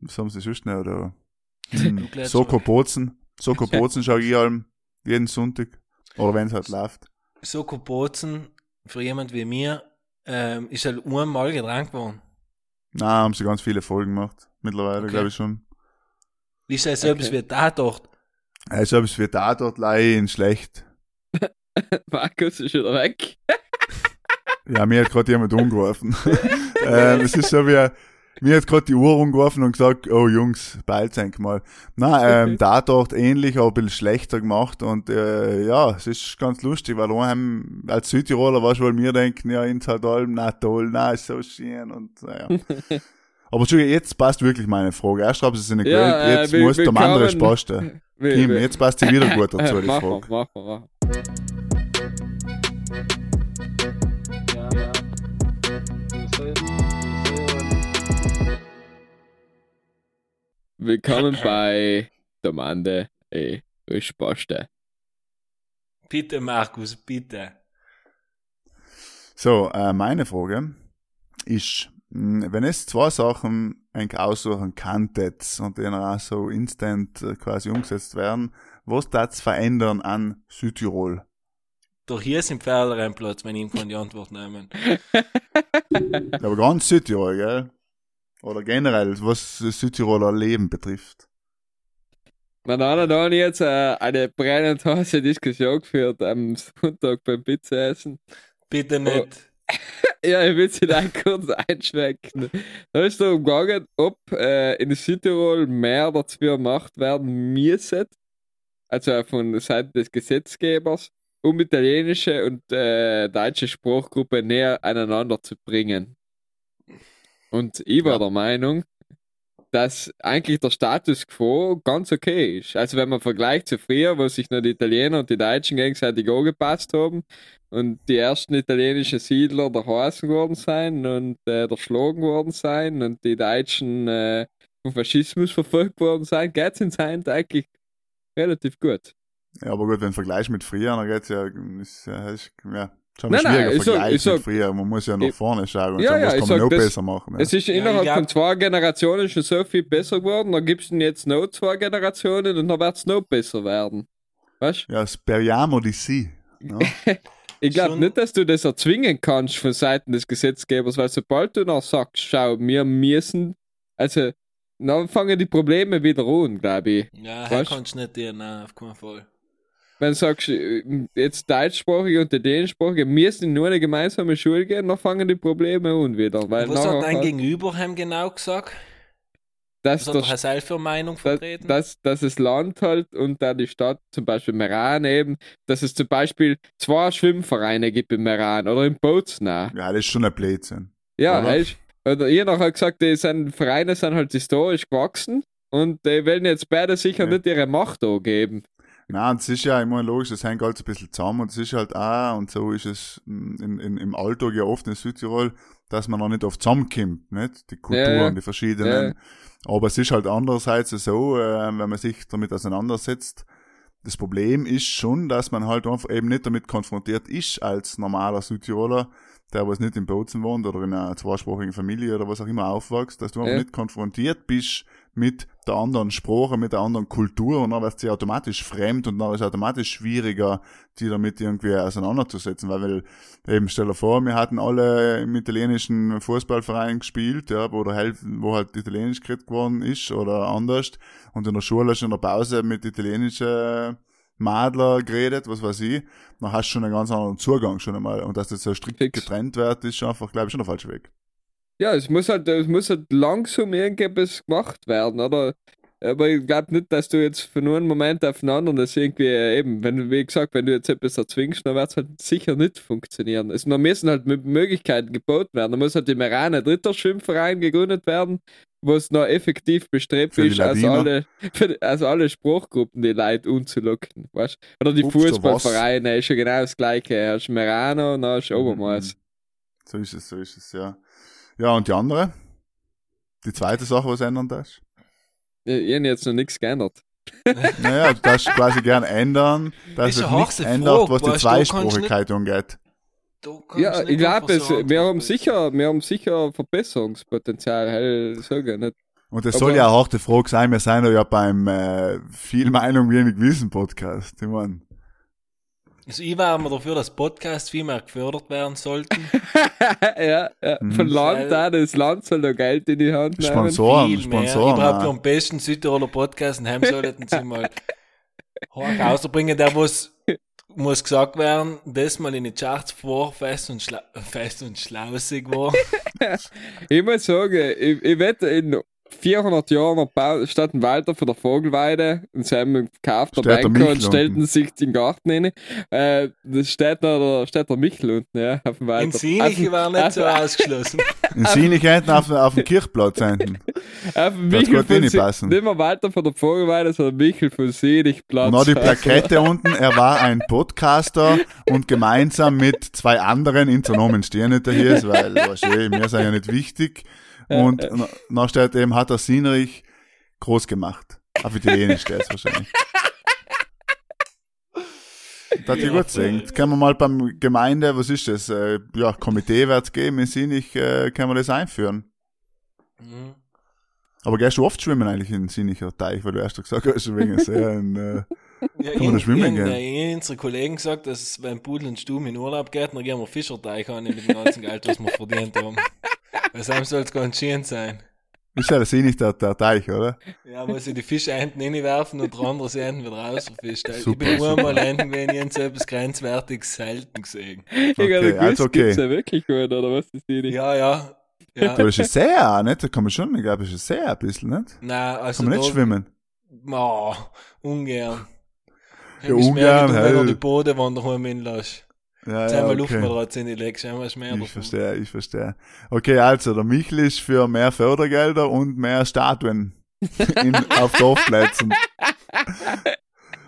Was haben sie sonst noch, oder? Hm, Blutgletscher. Soko Bozen. Soko [LAUGHS] Bozen schaue ich allem jeden Sonntag. Oder wenn es halt läuft. Soko Bozen, für jemand wie mir, ähm, ist halt einmal gedrängt worden. Nein, haben sie ganz viele Folgen gemacht. Mittlerweile, Okay. glaube ich schon. Ist ja selbst Okay. wie. Also, ob es für da dort leihen schlecht. [LAUGHS] Markus ist wieder weg. Ja, mir hat gerade jemand umgeworfen. [LAUGHS] ähm, es ist so wie, mir hat gerade die Uhr umgeworfen und gesagt, oh Jungs, bald denk mal. Na, [LAUGHS] ähm, da dort ähnlich, aber ein bisschen schlechter gemacht und äh, ja, es ist ganz lustig, weil daheim als Südtiroler was weil wir denken, ja, in Zaltalm, na toll, na, ist so schön und naja. Aber Entschuldigung, jetzt passt wirklich meine Frage. Erst habe ich es in der Ja, Welt, äh, jetzt will- muss dem anderen willkommen. passen. [LAUGHS] Will- Kim, jetzt passt sie wieder gut dazu, [LAUGHS] die Mach Frage. mach mal, mach Willkommen [LAUGHS] bei Domande e Risposte. Bitte, Markus, bitte. So, äh, meine Frage ist, wenn es zwei Sachen eigentlich aussuchen könntet und die dann auch so instant äh, quasi umgesetzt werden, was das verändern an Südtirol? Doch hier ist im Pferderennplatz, wenn ich ihm von die Antwort nehmen. [LAUGHS] Aber ganz Südtirol, gell? Oder generell, was das Südtiroler Leben betrifft. Wir haben da jetzt äh, eine brennend heiße Diskussion geführt am Sonntag beim Pizzaessen. Bitte nicht. [LAUGHS] Ja, ich will sie da [LAUGHS] kurz einschwenken. Da ist darum gegangen, ob äh, in Südtirol mehr dazu gemacht werden müssen, also von der Seite des Gesetzgebers, um italienische und äh, deutsche Sprachgruppe näher aneinander zu bringen. Und ich war Ja. der Meinung, dass eigentlich der Status quo ganz okay ist. Also wenn man vergleicht zu früher, wo sich noch die Italiener und die Deutschen gegenseitig angepasst haben und die ersten italienischen Siedler der Hasen geworden sein und äh, der Schlagen worden sein und die Deutschen äh, vom Faschismus verfolgt worden sein, geht es in Zeit eigentlich relativ gut. Ja, aber gut, wenn du vergleichst mit früher, dann geht's ja, ist, ja, ist, ja schon Nein, ein nein, schwieriger ich sag- Vergleich ich sag- mit früher. Man muss ja nach Ich- vorne schauen und Ja, sagen, ja, was ich kann man sag, noch das- besser machen. Ja. Es ist Ja, innerhalb ich glaub- von zwei Generationen schon so viel besser geworden, dann gibt es jetzt noch zwei Generationen und dann wird es noch besser werden. Weißt ja, speriamo di sì. Ja? [LAUGHS] Ich glaube nicht, dass du das erzwingen kannst von Seiten des Gesetzgebers, weil sobald du noch sagst, schau, wir müssen, also, dann fangen die Probleme wieder an, glaube ich. Ja, kannst du nicht dir, nein, auf keinen Fall. Wenn du sagst, äh, jetzt Deutschsprachige und die Dänischsprachige müssen in nur eine gemeinsame Schule gehen, dann fangen die Probleme an wieder. Weil Was hat dein halt- Gegenüber hem genau gesagt? dass der hat er selbst für Meinung vertreten? dass, dass das Land halt und da die Stadt, zum Beispiel Meran eben, dass es zum Beispiel zwei Schwimmvereine gibt in Meran oder in Bozen. ja, das ist schon ein Blödsinn. Ja, Oder? Oder ihr nachher gesagt, die sind, Vereine sind halt historisch gewachsen und die wollen jetzt beide sicher Ja. nicht ihre Macht angeben. Nein, es ist ja, meine, logisch, das hängt alles ein bisschen zusammen und es ist halt auch, und so ist es in, in, im Alltag ja oft in Südtirol, dass man noch nicht oft zusammenkommt, nicht? Die Kulturen, Ja, ja. die verschiedenen. Aber es ist halt andererseits so, äh, wenn man sich damit auseinandersetzt, das Problem ist schon, dass man halt einfach eben nicht damit konfrontiert ist als normaler Südtiroler, der was nicht in Bozen wohnt oder in einer zweisprachigen Familie oder was auch immer aufwächst, dass du einfach Ja. nicht konfrontiert bist mit der anderen Sprache, mit der anderen Kultur und dann wirst du automatisch fremd und dann ist es automatisch schwieriger, die damit irgendwie auseinanderzusetzen, weil, weil eben stell dir vor, wir hatten alle im italienischen Fußballverein gespielt, ja, wo der Hälfte, wo halt Italienisch geredet worden ist oder anders und in der Schule schon in der Pause mit italienischen Madler geredet, was weiß ich, dann hast du schon einen ganz anderen Zugang schon einmal und dass das so strikt Fix. getrennt wird, ist einfach, glaube ich, schon der falsche Weg. Ja, es muss halt, es muss halt langsam irgendetwas gemacht werden, oder? Aber ich glaube nicht, dass du jetzt von einem Moment auf den anderen das irgendwie äh, eben, wenn wie gesagt, wenn du jetzt etwas erzwingst, dann wird es halt sicher nicht funktionieren. Es da müssen halt mit Möglichkeiten gebaut werden. Da muss halt im Iran ein dritter Schwimmverein gegründet werden, wo es noch effektiv bestrebt ist, also alle, für also alle Spruchgruppen die Leute umzulocken, weißt Oder die Fußballvereine ist ja genau das gleiche. Hast Merano und dann hast du Obermaß. So ist es, so ist es, ja. Ja, und die andere? Die zweite Sache, was ändern darfst? Ich, ich habe jetzt noch nichts geändert. [LAUGHS] Naja, du darfst quasi gern ändern, dass Ist es nichts ändert, Frage, was die Zweisprachigkeit angeht. Ja, ich glaube, wir haben sicher, wir haben sicher Verbesserungspotenzial, hell sagen nicht. Und das Aber- soll ja eine harte Frage sein, wir sind ja beim äh, viel Meinung, wenig Wissen Podcast. Ich mein, Also ich war immer dafür, dass Podcasts viel mehr gefördert werden sollten. [LAUGHS] ja, ja. Mhm. Von Land an, das Land soll da Geld in die Hand nehmen. Sponsoren, viel mehr. Sponsoren. Überhaupt für ja. den besten Südtiroler Podcast in Heim sollten sie mal Horch rausbringen, der was muss gesagt werden, das mal in die Charts vor fest und, schla [LAUGHS] fest und schlausig war. [LAUGHS] Ich muss sagen, ich, ich wette, in 400 Jahren bau- statt ein Walter von der Vogelweide und sie haben gekauft der Steht Banker und stellten sich den Garten rein. Äh, das steht da der, steht der Michel unten, ja, auf dem Walter. In Sinich war nicht so ausgeschlossen. [LAUGHS] In Sinich hinten auf, auf dem Kirchplatz hinten. Auf dem Das Michel von reinpassen. Si- Nicht mehr Walter von der Vogelweide, sondern Michel von. Und noch die Also, Plakette unten, er war ein Podcaster und gemeinsam mit zwei anderen, in der Namen stehen nicht hier, weil, weißt du, wir sind ja nicht wichtig. Und na- dann steht eben, hat er Sinrich groß gemacht. Auf Italienisch steht es wahrscheinlich. Das ich gut sehen. Jetzt können wir mal beim Gemeinde, was ist das? Äh, ja, Komitee wird es geben, in Sinich äh, können wir das einführen. Mhm. Aber gehst du oft schwimmen eigentlich in Sinicher Teich, weil du erst gesagt hast, wegen sehr in, äh, [LAUGHS] Ja, Kann man da schwimmen gehen? Unsere Kollegen gesagt, dass es beim Pudel und Stumm in Urlaub geht, dann gehen wir Fischerteich an mit dem ganzen Geld, was wir verdient haben. Deshalb soll es ganz schön sein. Ist ja das eh nicht der, der Teich, oder? Ja, wo sie die Fische hinten reinwerfen und der andere sie hinten wieder rausfischen. Ich Super, bin nur einmal hinten gewesen, ich so etwas Grenzwertiges selten gesehen. Ich Okay, gewusst, also okay. gibt's ja wirklich gut, oder was ist die? Ja, ja. ja. Du bist ein sehr, nicht? Da kann man schon, ich glaube, ist ein sehr ein bisschen, nicht? Nein, also Kann man nicht da- schwimmen. Oh, ungern. Ja, Ja, ungern, ungern, wenn du hell. die Bodenwanderung hinlässt. Ja, ja, Luft okay. mal drauf in die Legs, einmal mehr Ich davon. verstehe, ich verstehe. Okay, also der Michel ist für mehr Fördergelder und mehr Statuen [LAUGHS] in, auf Dorfplätzen.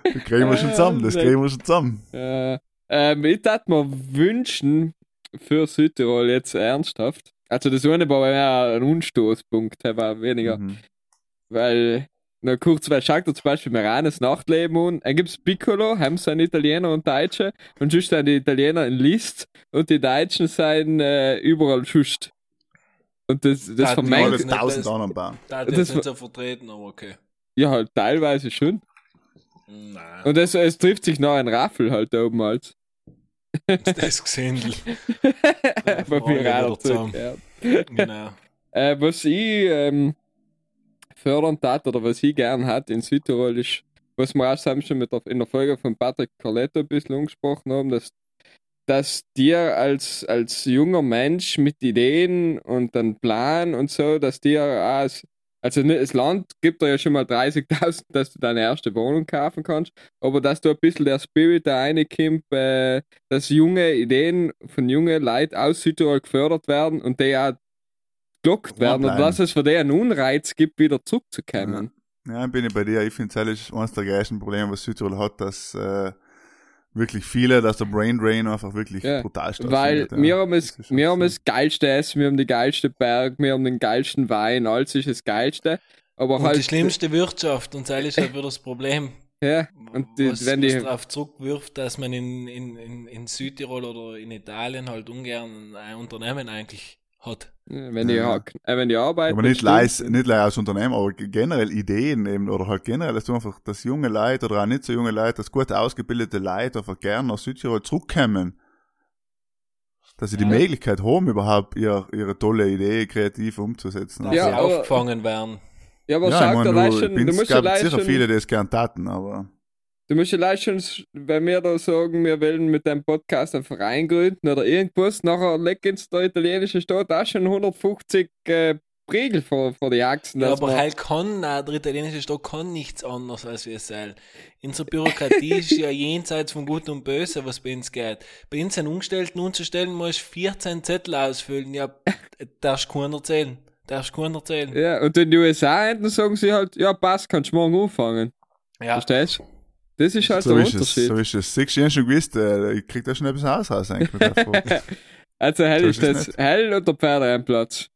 Das kriegen wir schon zusammen, das kriegen wir schon zusammen. Äh, ähm, ich tat mir wünschen für Südtirol jetzt ernsthaft. Also das eine war mehr ein Unstoßpunkt, war weniger. Mhm. Weil, na kurz, weil schaut zum Beispiel mir an, das Nachtleben an. Da gibt's Piccolo, haben sind Italiener und Deutsche und sonst sind die Italiener in List und die Deutschen sind äh, überall schust. Und das, das vermengt, das nicht, tausend das- anderen. Da hat Das nicht so vertreten, aber okay. ja halt teilweise schon. Nein, Und es, es trifft sich noch ein Raffel halt da oben halt. das zusammen. [LAUGHS] zurück, ja. Genau. Äh, was ich ähm, fördern tat oder was ich gern hat in Südtirol ist, was wir auch zusammen schon mit der, in der Folge von Patrick Carletto ein bisschen angesprochen haben, dass, dass dir als, als junger Mensch mit Ideen und dann Plan und so, dass dir auch, als- also das Land gibt dir ja schon mal 30.000, [LAUGHS] dass du deine erste Wohnung kaufen kannst, aber dass du ein bisschen der Spirit da reinkommt, äh, dass junge Ideen von jungen Leuten aus Südtirol gefördert werden und die auch gelockt werden und dass es für die einen Unreiz gibt, wieder zurückzukommen. Ja, bin ich bei dir. Ich finde, das ist eines der größten Probleme, was Südtirol hat, dass äh, wirklich viele, dass der Brain Drain einfach wirklich Ja, brutal Weil stattfindet, ja. wir haben, es, Das wir haben das geilste Essen, wir haben die geilste Berg, wir haben den geilsten Wein, alles ist das geilste. Aber Und halt, die schlimmste Wirtschaft, und das ist halt wieder das Problem. Ja, und die, was, wenn die, was darauf zurückwirft, dass man in, in, in, in Südtirol oder in Italien halt ungern ein Unternehmen eigentlich hat. wenn die, Ja. äh, wenn die Arbeit. Aber nicht leis, nicht leis als Unternehmen, aber generell Ideen eben, oder halt generell, dass du einfach, dass junge Leute oder auch nicht so junge Leute, dass gut ausgebildete Leute einfach gerne nach Südtirol zurückkommen. Dass sie die Ja. Möglichkeit haben, überhaupt ihr, ihre tolle Idee kreativ umzusetzen. Dass Ja, sie aber- aufgefangen werden. Ja, aber ja, sag ich leicht du, du es musst ja sicher viele, die es gern taten, aber du musst ja leicht schon, wenn wir da sagen, wir wollen mit dem Podcast einen Verein gründen oder irgendwas, nachher legt uns der italienische Staat auch schon 150 äh, Pregel vor, vor die Achsen. Ja, aber halt kann, auch der italienische Staat kann nichts anderes als wir sein. Unsere Bürokratie ist ja [LAUGHS] jenseits von Gut und Böse, was bei uns geht. Bei uns einen Umgestellten umzustellen, musst du 14 Zettel ausfüllen. Ja, darfst keinen erzählen. Darfst keinen erzählen. Ja, und in den USA sagen sie halt, ja, passt, kannst du morgen anfangen. Ja. Verstehst du? Das ist halt so der ist es. Unterschied. So ist es. Siehst du, ich schon gewusst, äh, ich krieg da schon etwas aus raus eigentlich der. [LAUGHS] Also hell So ist es das nicht. hell oder Pferderennplatz?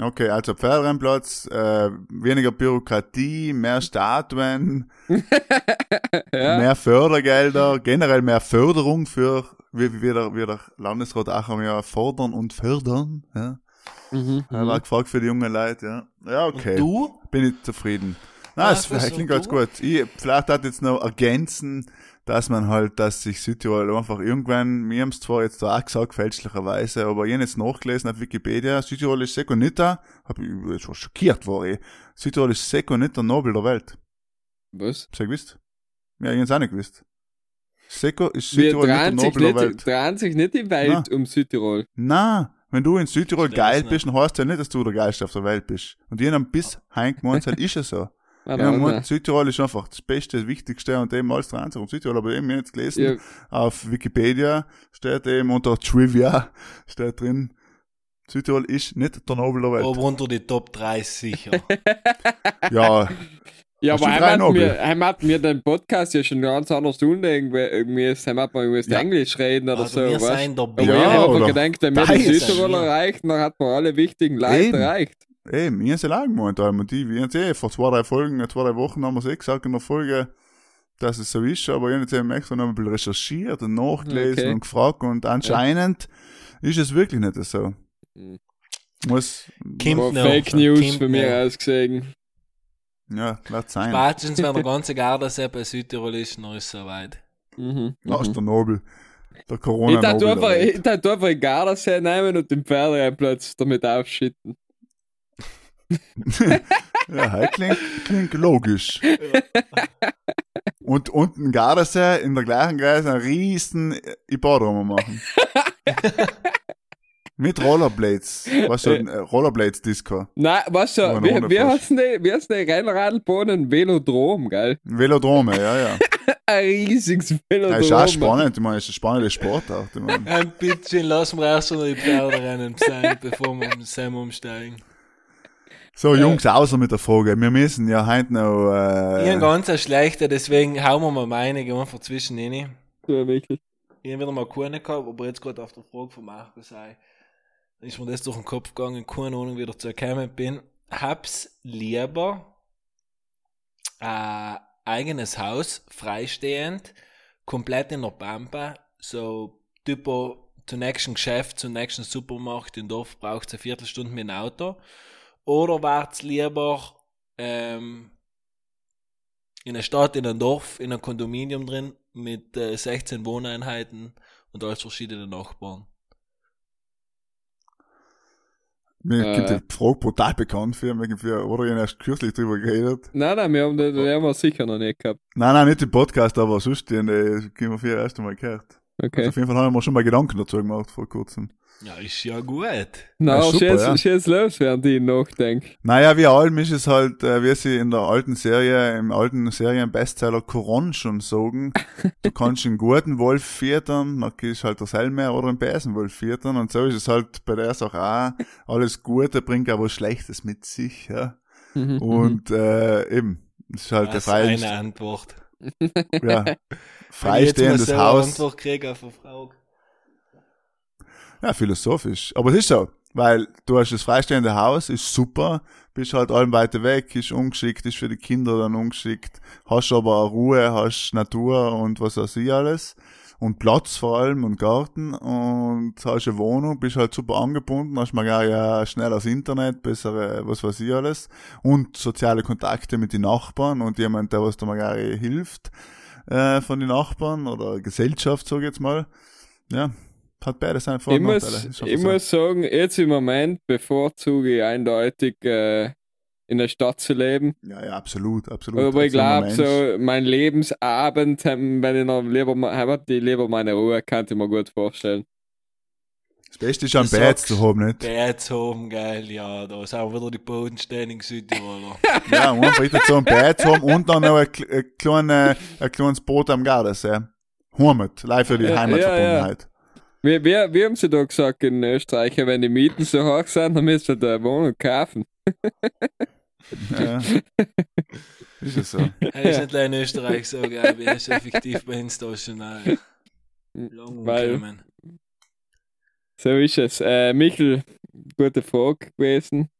Okay, also Pferderennplatz, äh, weniger Bürokratie, mehr Statuen, [LAUGHS] ja. mehr Fördergelder, generell mehr Förderung für, wie, wie, der, wie der Landesrat auch ja fordern und fördern. Ja. Mhm. Er war gefragt für die jungen Leute, ja. Ja, okay. Und du? Bin ich zufrieden. Na, Ja, es klingt ganz du? gut. Ich, vielleicht hat jetzt noch ergänzen, dass man halt, dass sich Südtirol einfach irgendwann, mir haben es zwar jetzt da auch gesagt, fälschlicherweise, aber ich habe jetzt nachgelesen auf Wikipedia, Südtirol ist Sekonita, hab ich jetzt schon schockiert war ich, Südtirol ist Sekonita Nobel der Welt. Was? Habt ihr gewusst? Ja, ich hab's auch nicht gewusst. Seko ist Wir Südtirol nicht der Nobel der Welt. drehen sich nicht die Welt um Südtirol. Na, wenn du in Südtirol geil bist, dann heißt ja nicht, dass du der Geilste auf der Welt bist. Und haben bis [LAUGHS] heim gemeint, halt ist es so. Ah, Ja, man. Südtirol ist einfach das Beste, das Wichtigste und eben alles dran und Südtirol, aber eben ich jetzt gelesen, Ja, auf Wikipedia steht eben unter Trivia, [LAUGHS] steht drin, Südtirol ist nicht der Nobel der Welt. Aber unter die Top 3 sicher. [LAUGHS] Ja, ja Hast aber drei hat, mir, hat mir den Podcast ja schon ganz anders tun, irgendwie, irgendwie, heim hat man irgendwie Ja. Englisch reden oder Also so, wir weißt seien der Aber Ja, ich habe gedacht, wenn wir die Teil Südtirol erreicht, dann hat man alle wichtigen Leute erreicht. Eben, ich hab's ja lang gemeint, und die, wir haben's eh vor zwei, drei Folgen, zwei, drei Wochen haben wir es eh gesagt in der Folge, dass es so ist, aber ich habe jetzt eben extra noch ein bisschen recherchiert und nachgelesen Okay. und gefragt und anscheinend ist es wirklich nicht so. Mhm. Muss, noch, Fake News von mir noch. aus gesehen. Ja, wird sein. Spätestens, wenn der [LAUGHS] ganze Gardasee bei Südtirol ist, dann ist es soweit. Mhm. Aus mhm. der Nobel. Der Ich corona darf nobel einfach, der Welt. ich darf einfach einen Gardasee nehmen und den Pferderennplatz damit aufschütten. [LAUGHS] Ja, halt klingt, klingt logisch. Und unten Gardasee in der gleichen Kreis einen riesen Ippodrom machen. Mit Rollerblades. Was so ein äh, Rollerblades-Disco. Nein, was so, ohne wie Frosch. heißt denn, wie heißt denn Rennradlbahnen? Velodrom, gell? Velodrome, ja, ja. [LAUGHS] Ein riesiges ja Velodrom. ist auch spannend. Ich meine, ist ein spannender Sport auch. Ich meine. Ein bisschen lassen wir erst noch die Pferderennen sein, bevor wir um Sam umsteigen. So, Jungs, außer mit der Frage. Wir müssen ja heute noch. Ich Äh, habe ganz eine schlechte, deswegen hauen wir mal meine, gehen wir einfach zwischen rein. Ja, wirklich. Ich habe wieder mal keine gehabt, aber jetzt gerade auf der Frage von Markus sei, ist mir das durch den Kopf gegangen, keine Ahnung, wie ich zu gekommen bin. Hab's lieber ein eigenes Haus, freistehend, komplett in der Pampa, so typo zum nächsten Geschäft, zum nächsten Supermarkt im Dorf braucht eine Viertelstunde mit dem Auto. Oder war's lieber ähm, in einer Stadt, in einem Dorf, in einem Kondominium drin mit äh, 16 Wohneinheiten und alles verschiedene Nachbarn. mir Äh. gibt die Frage brutal bekannt für mich, für, oder ich habe erst kürzlich drüber geredet. Nein, nein, wir haben, den, den haben wir sicher noch nicht gehabt. Nein, nein, nicht im Podcast, aber sonst, die, die, die haben wir für das erste Mal gehört. Okay. Also auf jeden Fall haben wir schon mal Gedanken dazu gemacht vor kurzem. Ja, ist ja gut. Na, Ja, schieß, ja. schieß los, während ich nachdenke. Naja, wie allem ist es halt, äh, wie sie in der alten Serie, im alten Serienbestseller Coron schon sagen, [LAUGHS] du kannst einen guten Wolf füttern, dann ist halt der Selmer oder einen Besenwolf füttern und so ist es halt bei der Sache auch, alles Gute bringt aber was Schlechtes mit sich, ja. Mhm, Und äh, eben, es ist halt der Das ist frei, eine Antwort. ja, [LAUGHS] Wenn ich jetzt mal freistehendes Haus. Antwort kriege auf eine Frage. Ja, philosophisch. Aber es ist so, weil du hast das freistehende Haus, ist super, bist halt allem weiter weg, ist ungeschickt, ist für die Kinder dann ungeschickt, hast aber Ruhe, hast Natur und was weiß ich alles. Und Platz vor allem und Garten und hast eine Wohnung, bist halt super angebunden, hast mal ja schnell das Internet, bessere, was weiß ich alles. Und soziale Kontakte mit den Nachbarn und jemand, der was dir mal hilft, äh, von den Nachbarn oder Gesellschaft, sag ich jetzt mal. Ja, hat beides seine Vor- Ich und muss, Nachteile. ist ich muss sagen, jetzt im Moment bevorzuge ich eindeutig äh, in der Stadt zu leben. Ja, ja, absolut, absolut. Aber ich glaube, so mein Lebensabend, ähm, wenn ich noch lieber, ich lieber meine Ruhe, kann ich mir gut vorstellen. Das Beste ist, ein Bett zu haben, nicht? Bett haben, geil, ja, da sind wir wieder die bodenständigen Südtiroler. [LAUGHS] Ja, und einfach richtig so ein Bett zu haben und dann noch ein, ein, kleine, ein kleines Boot am Gardasee. Heimat, live für die Ja, Heimatverbundenheit. Wie, wie, wie haben sie da gesagt in Österreich, wenn die Mieten so hoch sind, dann müssen wir eine Wohnung kaufen. Ja. Ist es so. Er ist nicht in Österreich so geil, wie er ist effektiv bei uns da schon lang umgekommen. So ist es. Äh, Michel, gute Frage gewesen.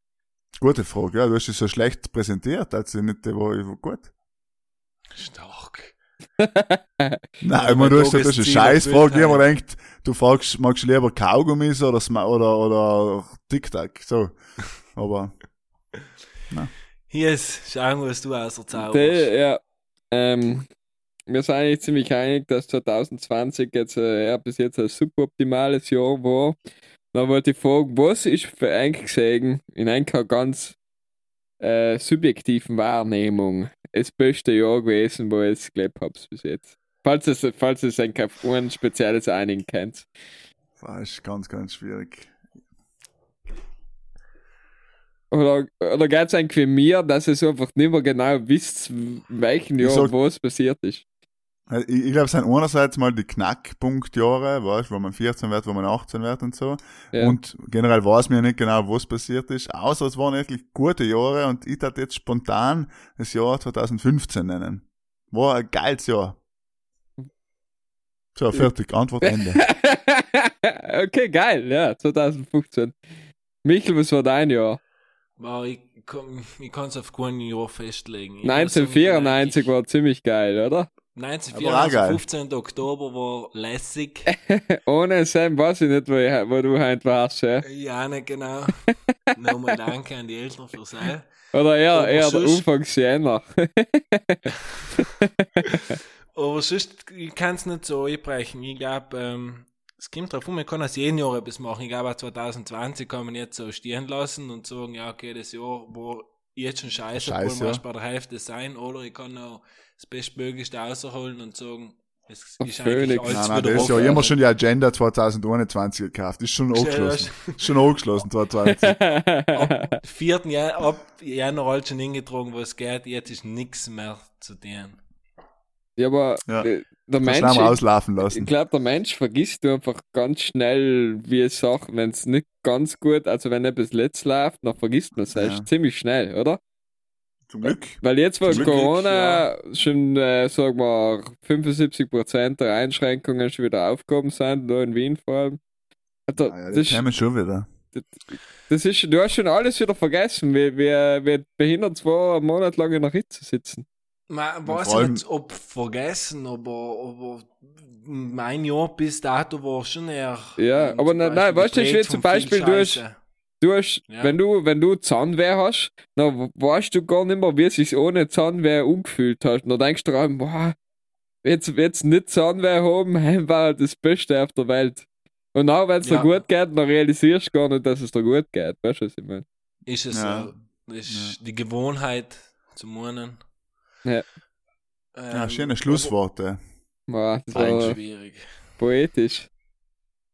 Gute Frage, ja, du hast es so schlecht präsentiert, also nicht, war war gut. Stark. Nein, ich mein meine, du hast, hast eine Scheißfrage, erfüllt die man denkt, du fragst, magst du lieber Kaugummis oder, Sma- oder, oder TikTok, so. Aber, [LAUGHS] Hier ist, schauen wir, was du aus der Zauberst. Die, ja, ähm, wir sind eigentlich ziemlich einig, dass 2020 jetzt äh, ja, bis jetzt ein super optimales Jahr war. Dann wollte ich fragen, was ist für eigentlich gesehen in einer ganz äh, subjektiven Wahrnehmung das beste Jahr gewesen, wo ihr es gelebt habt bis jetzt? Falls es, falls es ein, ein spezielles einigen kennt. das ist ganz, ganz schwierig. Oder, oder geht es eigentlich wie mir, dass ihr so einfach nicht mehr genau wisst, welchen Jahr sag- was passiert ist? Ich, ich glaube, es sind einerseits mal die Knackpunktjahre, weißt, wo man 14 wird, wo man 18 wird und so. Ja. Und generell weiß mir nicht genau, was passiert ist, außer es waren wirklich gute Jahre und ich tat jetzt spontan das Jahr 2015 nennen. War ein geiles Jahr. So, fertig, Antwort Ende. [LAUGHS] okay, geil, ja, 2015. Michel, was war dein Jahr? Wow, ich, kann- ich kann es auf kein Jahr festlegen. Ich muss sagen, 1994 vielleicht- war ziemlich geil, oder? 1994, 15. Oktober war lässig. [LAUGHS] Ohne Sam weiß ich nicht, wo, ich, wo du heute warst. Ja, ja nicht genau. [LAUGHS] Nochmal danke an die Eltern fürs All. Oder eher, eher der Anfangs Jänner. Aber sonst, ich kann es nicht so einbrechen. Ich glaube, ähm, es kommt drauf an, man kann aus jedem Jahr etwas machen. Ich glaube, 2020 kann man jetzt so stehen lassen und sagen, ja, okay, das Jahr war jetzt schon scheiße, scheiße obwohl ja. bei der Hälfte sein. Oder ich kann auch das Bestmöglichste rausholen und sagen, es ist eigentlich alles nein, nein, das ist ja immer schon die Agenda 2021 gekauft. Ist schon angeschlossen. schon angeschlossen 2020. [LAUGHS] ab 4. Jahr, ab Januar halt schon hingetragen, wo es geht. Jetzt ist nichts mehr zu tun. Ja, aber ja. Äh, der Mensch. auslaufen lassen. Ich glaube, der Mensch vergisst du einfach ganz schnell, wie es sagt, wenn es nicht ganz gut, also wenn etwas letzt läuft, dann vergisst man es ja. ziemlich schnell, oder? Zum Glück. Weil jetzt, wo Corona Glück, ja. schon, äh, sagen wir, 75% der Einschränkungen schon wieder aufgehoben sind, da in Wien vor allem. Also, ah, ja, das, das ist, schon wieder. Das, das ist, du hast schon alles wieder vergessen, wie, wie, wie behindert zwei Monate lang in der Hitze sitzen. Man weiß ja, nicht, ob vergessen, aber, aber mein Jahr bis dato war schon eher. Ja, aber nein, nein, weißt du, wie zum Beispiel, du hast, du hast, ja. wenn du, wenn du Zahnweh hast, dann weißt du gar nicht mehr, wie es sich ohne Zahnweh umgefühlt hat. Dann denkst du dran, boah, jetzt, jetzt nicht Zahnweh haben, [LAUGHS] war das Beste auf der Welt. Und auch wenn es ja. dir gut geht, dann realisierst du gar nicht, dass es dir gut geht. Weißt du, was ich meine? Ist es ja. so, ist die Gewohnheit zu meinen. Ja. Ähm, ja, schöne Schlussworte. Boah, das war schwierig. Poetisch.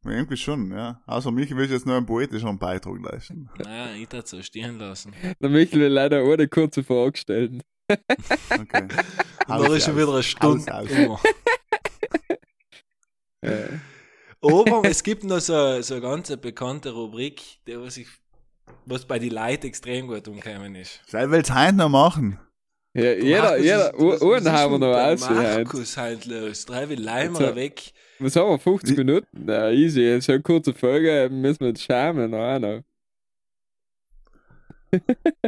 Irgendwie schon, ja. Also Michi will jetzt nur einen poetischen Beitrag leisten. [LAUGHS] Nein, ich darf so stehen lassen. Der Michi will leider ohne kurze Frage stellen. Okay. [LAUGHS] da ist schon wieder eine Stunde. [LAUGHS] ja. Aber es gibt noch so, so eine ganz bekannte Rubrik, die was, ich, was bei den Leuten extrem gut umgekommen ist. Sei will es heute noch machen. Ja, jeder, jeder, Uhren haben wir noch aus. Markus halt los, drei will Leimer weg. Was haben wir, 50 Minuten? Na, easy, so eine kurze Folge, müssen wir jetzt schämen, noch noch.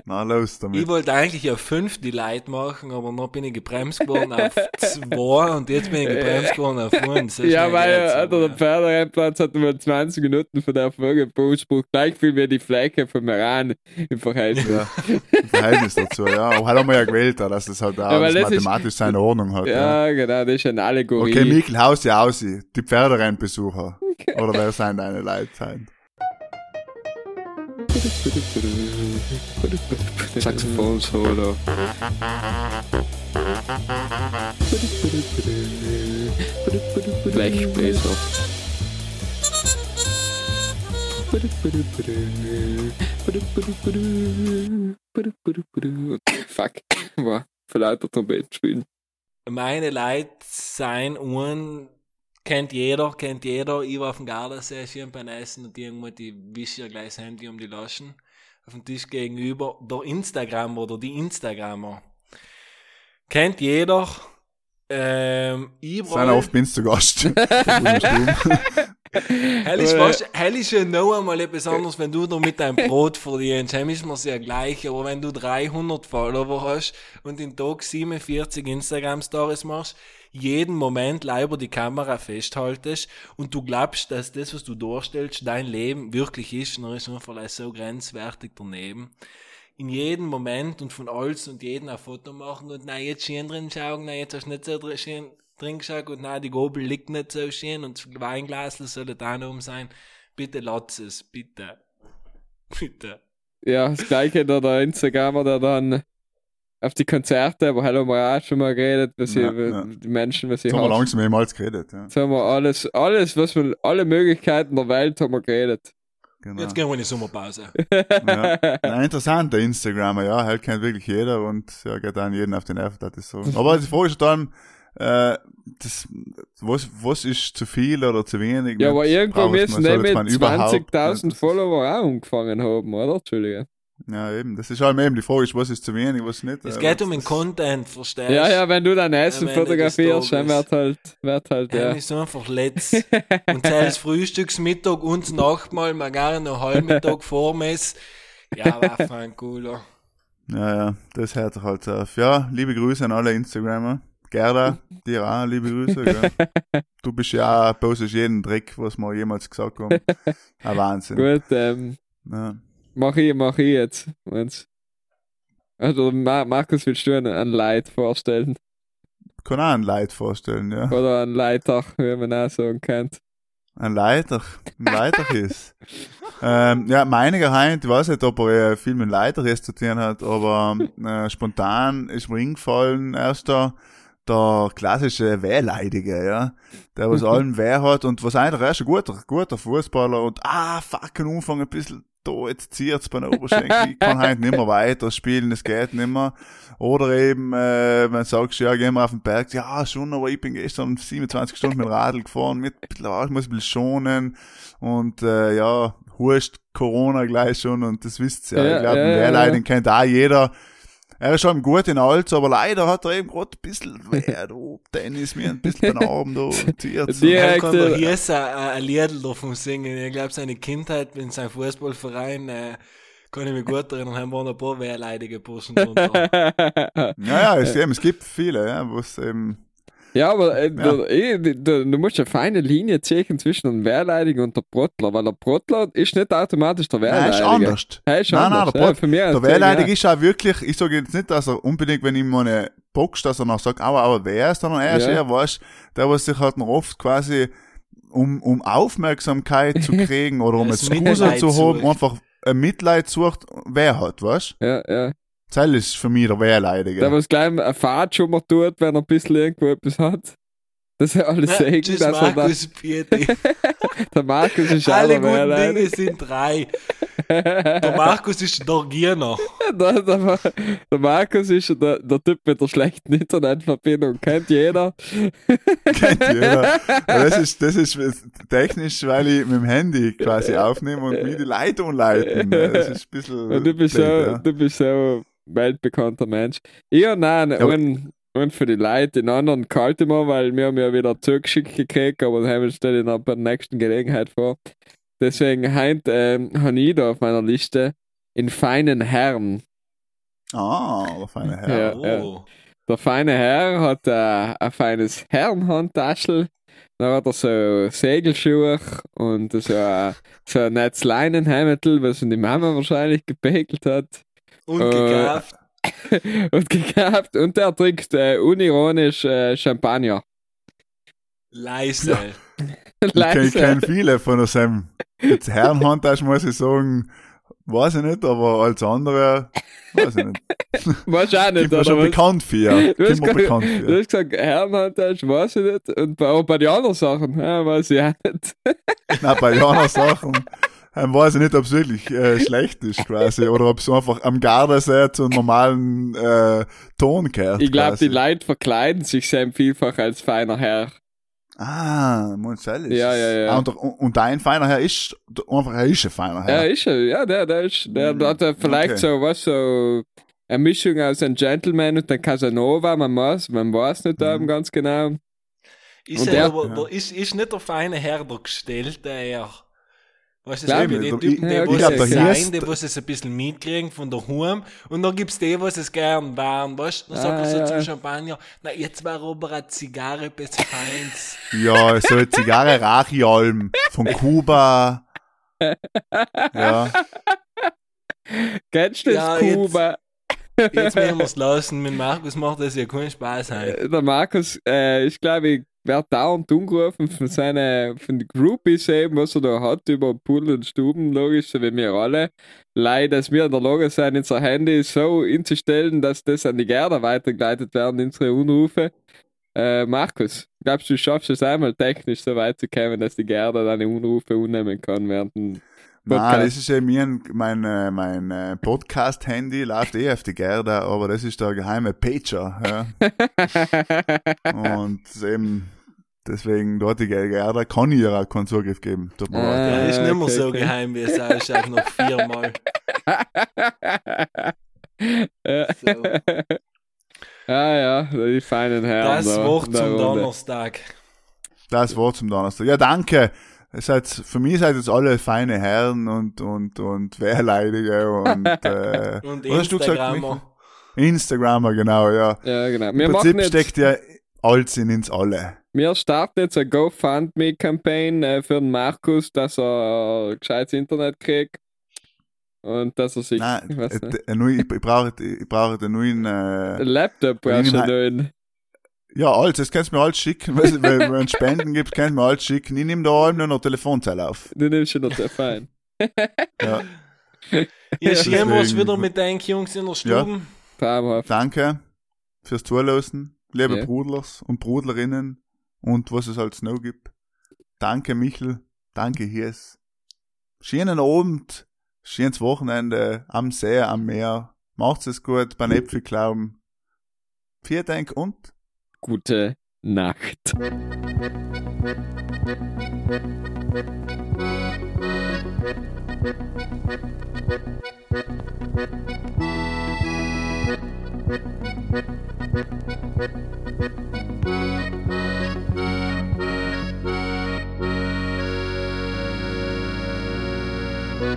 Na, los damit. Ich wollte eigentlich auf 5 die Leute machen, aber noch bin ich gebremst geworden auf 2 und jetzt bin ich gebremst geworden auf 1. Ja, weil äh, der Pferderennplatz hat nur 20 Minuten von der Folge Bullspruch gleich viel wie die Fläche von Meran im Verhältnis. Ja, im Verhältnis dazu, ja. Aber halt haben wir ja gewählt, dass das halt auch ja, das mathematisch ist, seine Ordnung hat. Ja, ja, genau, das ist eine Allegorie. Okay, Mikkel, haus ja aus, die Pferderennbesucher. [LAUGHS] Oder wer sind deine Leute sein? Saxophon solo. Blechbläser. [LAUGHS] Fuck, war für lauter Trompeten spielen. Meine Leute sein Uhren kennt jeder, kennt jeder. Ich war auf dem Gardasee schön beim Essen und irgendwo die wische ja gleich das Handy um die Laschen auf dem Tisch gegenüber. Der Instagram oder die Instagrammer. Kennt jeder. Ähm, Sind oft bin zu Gast. [LAUGHS] [LAUGHS] Hell ist, fast, hell ist ja noch einmal etwas anderes, wenn du da mit deinem Brot verdienst. Heim ist mir's ja gleich, aber wenn du 300 Follower hast und in Tag 47 Instagram-Stories machst, jeden Moment über die Kamera festhaltest und du glaubst, dass das, was du darstellst, dein Leben wirklich ist, dann ist einfach so grenzwertig daneben. In jedem Moment und von alles und jeden ein Foto machen und nein, jetzt schön drin schauen, nein, jetzt hast du nicht so schön drin geschaut und nein, die Gobel liegt nicht so schön und das Weinglas soll da noch um sein. Bitte lass es, bitte. [LAUGHS] Bitte. Ja, das gleiche da der Instagramer, der dann auf die Konzerte, aber haben wir auch schon mal geredet, was ja, sie, ja. die Menschen, was sie haben. haben wir langsam mehrmals geredet, ja. Jetzt haben wir alles, alles, was wir, alle Möglichkeiten der Welt haben wir geredet. Genau. Jetzt gehen wir in die Sommerpause. [LAUGHS] ja. Ein interessanter Instagrammer, ja, halt kennt wirklich jeder und ja, geht dann jeden auf den Nerv, das ist so. [LAUGHS] Aber die Frage ist dann, äh, das, was, was ist zu viel oder zu wenig? Ja, aber irgendwo müssen die mit 20.000 Follower auch angefangen haben, oder? Entschuldige. Ja, eben. Das ist halt eben die Frage, was ist zu wenig, was nicht. Es geht um den Content, verstehst du? Ja, ja, wenn du dein Essen fotografierst, dann wird halt, wird halt, ja. ist einfach letzt. [LAUGHS] und das Frühstücks, Mittag und Nachtmahl, mal gerne noch Halbmittag [LAUGHS] Vormess. Ja, war fein cooler. Ja, ja, das hört sich halt auf. Ja, liebe Grüße an alle Instagrammer. Gerda, dir auch liebe Grüße. Gell? [LAUGHS] Du bist ja auch, postest jeden Trick, was wir jemals gesagt haben. Ein Wahnsinn. Gut, ähm, Ja. mach ich, mach ich jetzt. Wenn's. Also, Ma Markus, willst du einen, einen Leid vorstellen? Kann auch ein Leid vorstellen, ja. Oder einen Leiter, wie man auch sagen kennt. Ein Leiter, ein Leiter ist. [LAUGHS] ähm, ja, meiniger Heint, ich weiß nicht, ob er viel mit Leiter zu tun hat, aber äh, spontan ist mir eingefallen, erst der, klassische Wehrleidige, ja. Der was allen Wehr hat und was eigentlich erst ein guter, guter Fußballer und ah, fucking Umfang ein bisschen da, jetzt zieht's bei den Oberschenkel, ich kann [LAUGHS] halt nicht mehr weiter spielen, es geht nicht mehr. Oder eben, äh, wenn du sagst, ja, gehen wir auf den Berg, ja, schon, aber ich bin gestern 27 Stunden mit dem Radl gefahren, mit, ich muss ein bisschen schonen und, äh, ja, Hurst, Corona gleich schon und das wisst ihr ja. Ja, ich glaube, ja, Wehrleiding ja. kennt auch jeder. Er ist schon gut in Alts, aber leider hat er eben gerade ein bisschen Wehr, [LAUGHS] du, Tennis, mir ein bisschen den Arm da, zieht's. Die- Er kann doch hier ein, ein Lied davon singen. Ich glaube, seine Kindheit in seinem Fußballverein, äh, kann ich mich gut erinnern, haben wir ein paar wehrleidige Burschen drunter. [LAUGHS] Ja, ja, es, eben, es gibt viele, ja, was eben, Ja, aber äh, Ja. Du, eh, du, du musst eine feine Linie ziehen zwischen dem Wehrleidigen und der Brottler, weil der Brottler ist nicht automatisch der nein, Wehrleidige. ist anders. Er ist Nein, nein, anders. der ja, Brot- für mich Der als Wehrleidig Ding, ist auch wirklich, ich sage jetzt nicht, dass er unbedingt, wenn ich meine boxt, dass er noch sagt, aber, aber wer ist, sondern er ist Ja. eher, weißt, der, was sich halt noch oft quasi, um, um Aufmerksamkeit zu [LAUGHS] kriegen oder um Gruser Mitleid zu haben, einfach ein Mitleid sucht, wer hat, weißt? Ja, ja. Das ist für mich der Wehrleidige. Der, was gleich eine Fahrt schon mal tut, wenn er ein bisschen irgendwo etwas hat. Dass er alles Na, sagen, Tschüss, dass er da, Markus Pieti. [LAUGHS] der Markus ist auch Alle guten Wehrleidige. Dinge sind drei. Der Markus ist der Gierner. [LAUGHS] Der, der, der Markus ist der, der Typ mit der schlechten Internetverbindung. Kennt jeder. [LAUGHS] Kennt jeder. Ja, Das ist, das ist technisch, weil ich mit dem Handy quasi aufnehme und mir die Leitung leiten. Das ist ein bisschen. Und du bist, blöd, so, ja. du bist so weltbekannter Mensch. Ich und nein, aber- und, und für die Leute, den anderen kalt immer, weil wir haben ja wieder zugeschickt gekriegt, aber das haben wir stelle ich noch bei der nächsten Gelegenheit vor. Deswegen heint ähm, habe ich da auf meiner Liste in feinen Herren. Ah, der feine Herr. Ja. Oh. Der feine Herr hat äh, ein feines Herrenhandtaschel. Dann hat er so Segelschuhe und so ein, so ein nettes Leinenhemdel, was ihn die Mama wahrscheinlich gepegelt hat. [LAUGHS] Und Äh, gekauft. und gekauft und der trinkt äh, unironisch äh, Champagner. Leise. [LAUGHS] Ich kenne viele von seinem jetzt Herrenhandtasche, muss ich sagen, weiß ich nicht, aber als andere, weiß ich nicht. [LAUGHS] Wahrscheinlich, oder schon was? bekannt für. Du hast, bekannt du für. hast gesagt, Herrenhandtasche, weiß ich nicht. Und bei, bei den anderen Sachen, ja, weiß ich auch nicht. Nein, bei Jana Sachen ähm, weiß ich nicht, ob es wirklich äh, [LAUGHS] schlecht ist quasi oder ob es einfach am Gardasee zu einem normalen äh, Ton gehört. Ich glaube, die. Leute verkleiden sich sehr vielfach als feiner Herr. Ah, Monzellis. Ja, ja, ja. Ah, und, und dein feiner Herr ist einfach, er ist ein feiner Ja, Herr. ist er. Ja, der, der ist, der, Mhm, der hat ja vielleicht okay. so, was, so, eine Mischung aus einem Gentleman und einem Casanova, man weiß, man weiß nicht Mhm. eben ganz genau. Ist, Und er der- aber, Ja. der ist, ist nicht der feine Herr der Gestellte eher. Weißt du, ich. die Typen, die ja, was es der sein, die was es ein bisschen mitkriegen von der Home und dann gibt's die, was es gern waren, weißt du? Dann sagt Ah, er so ja. zum Champagner, na jetzt war aber eine Zigarre bis feins. [LAUGHS] Ja, so eine Zigarre Rachialm von Kuba. [LAUGHS] Ja, Kennst du das Ja, jetzt- Kuba? Jetzt werden wir's lassen, mit Markus macht das ja keinen Spaß. Äh, Der Markus, äh, ich glaube, ich werde dauernd umgerufen von seinen, von den Groupies eben, was er da hat, über Pool und Stuben, logisch, so wie wir alle. Leider, dass wir in der Lage sind, unser Handy so inzustellen, dass das an die Gerda weitergeleitet werden, unsere Unrufe. Äh, Markus, glaubst du schaffst es einmal technisch so weit zu kommen, dass die Gerda deine Unrufe unnehmen kann während dem Nein, Podcast? das ist ja mir ein, mein, äh, mein äh, Podcast-Handy, läuft eh auf die Gerda, aber das ist der geheime Pager. Ja. [LAUGHS] Und eben, deswegen dort die Gerda kann ich ihr auch keinen Zugriff geben. Tut mir Ah. leid. Ja, ist nicht mehr okay, so okay. geheim, wie es ausschaut, noch viermal. ja. [LAUGHS] So. Ah ja, die feinen Herren. Das da Wort zum Runde. Donnerstag. Das Wort zum Donnerstag. Ja, danke. Ihr seid, für mich seid jetzt alle feine Herren und, und, und Wehrleidige und, [LAUGHS] äh, Und was hast du gesagt, Instagrammer. Michael? Instagrammer, genau, ja. Ja, genau. Wir Im Prinzip steckt ja alt sind ins alle. Wir starten jetzt eine GoFundMe-Campaign äh, für den Markus, dass er gescheites Internet kriegt. Und dass er sich. Nein, ich äh, äh, ich, ich brauche ich brauche den neuen. Äh, Laptop brauchst du neuen. Ja, alles, das kannst du mir alles schicken. Wenn wenn es Spenden gibt, kannst du mir alles schicken. Ich nehme da allem nur noch Telefonzelle auf. Du nimmst schon noch der Fein. Ja, [LAUGHS] Ihr was Deswegen- wieder mit den Jungs in der Stube. Traumhaft. danke fürs Zuhören, liebe Ja. Brudlers und Brudlerinnen und was es halt noch gibt. Danke, Michel. Danke, Hies. Schönen Abend, schönes Wochenende am See, am Meer. Macht's es gut beim Äpfelklauben. Vielen Dank und Gute Nacht.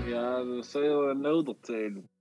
Ja, dat zou je nou erzählen.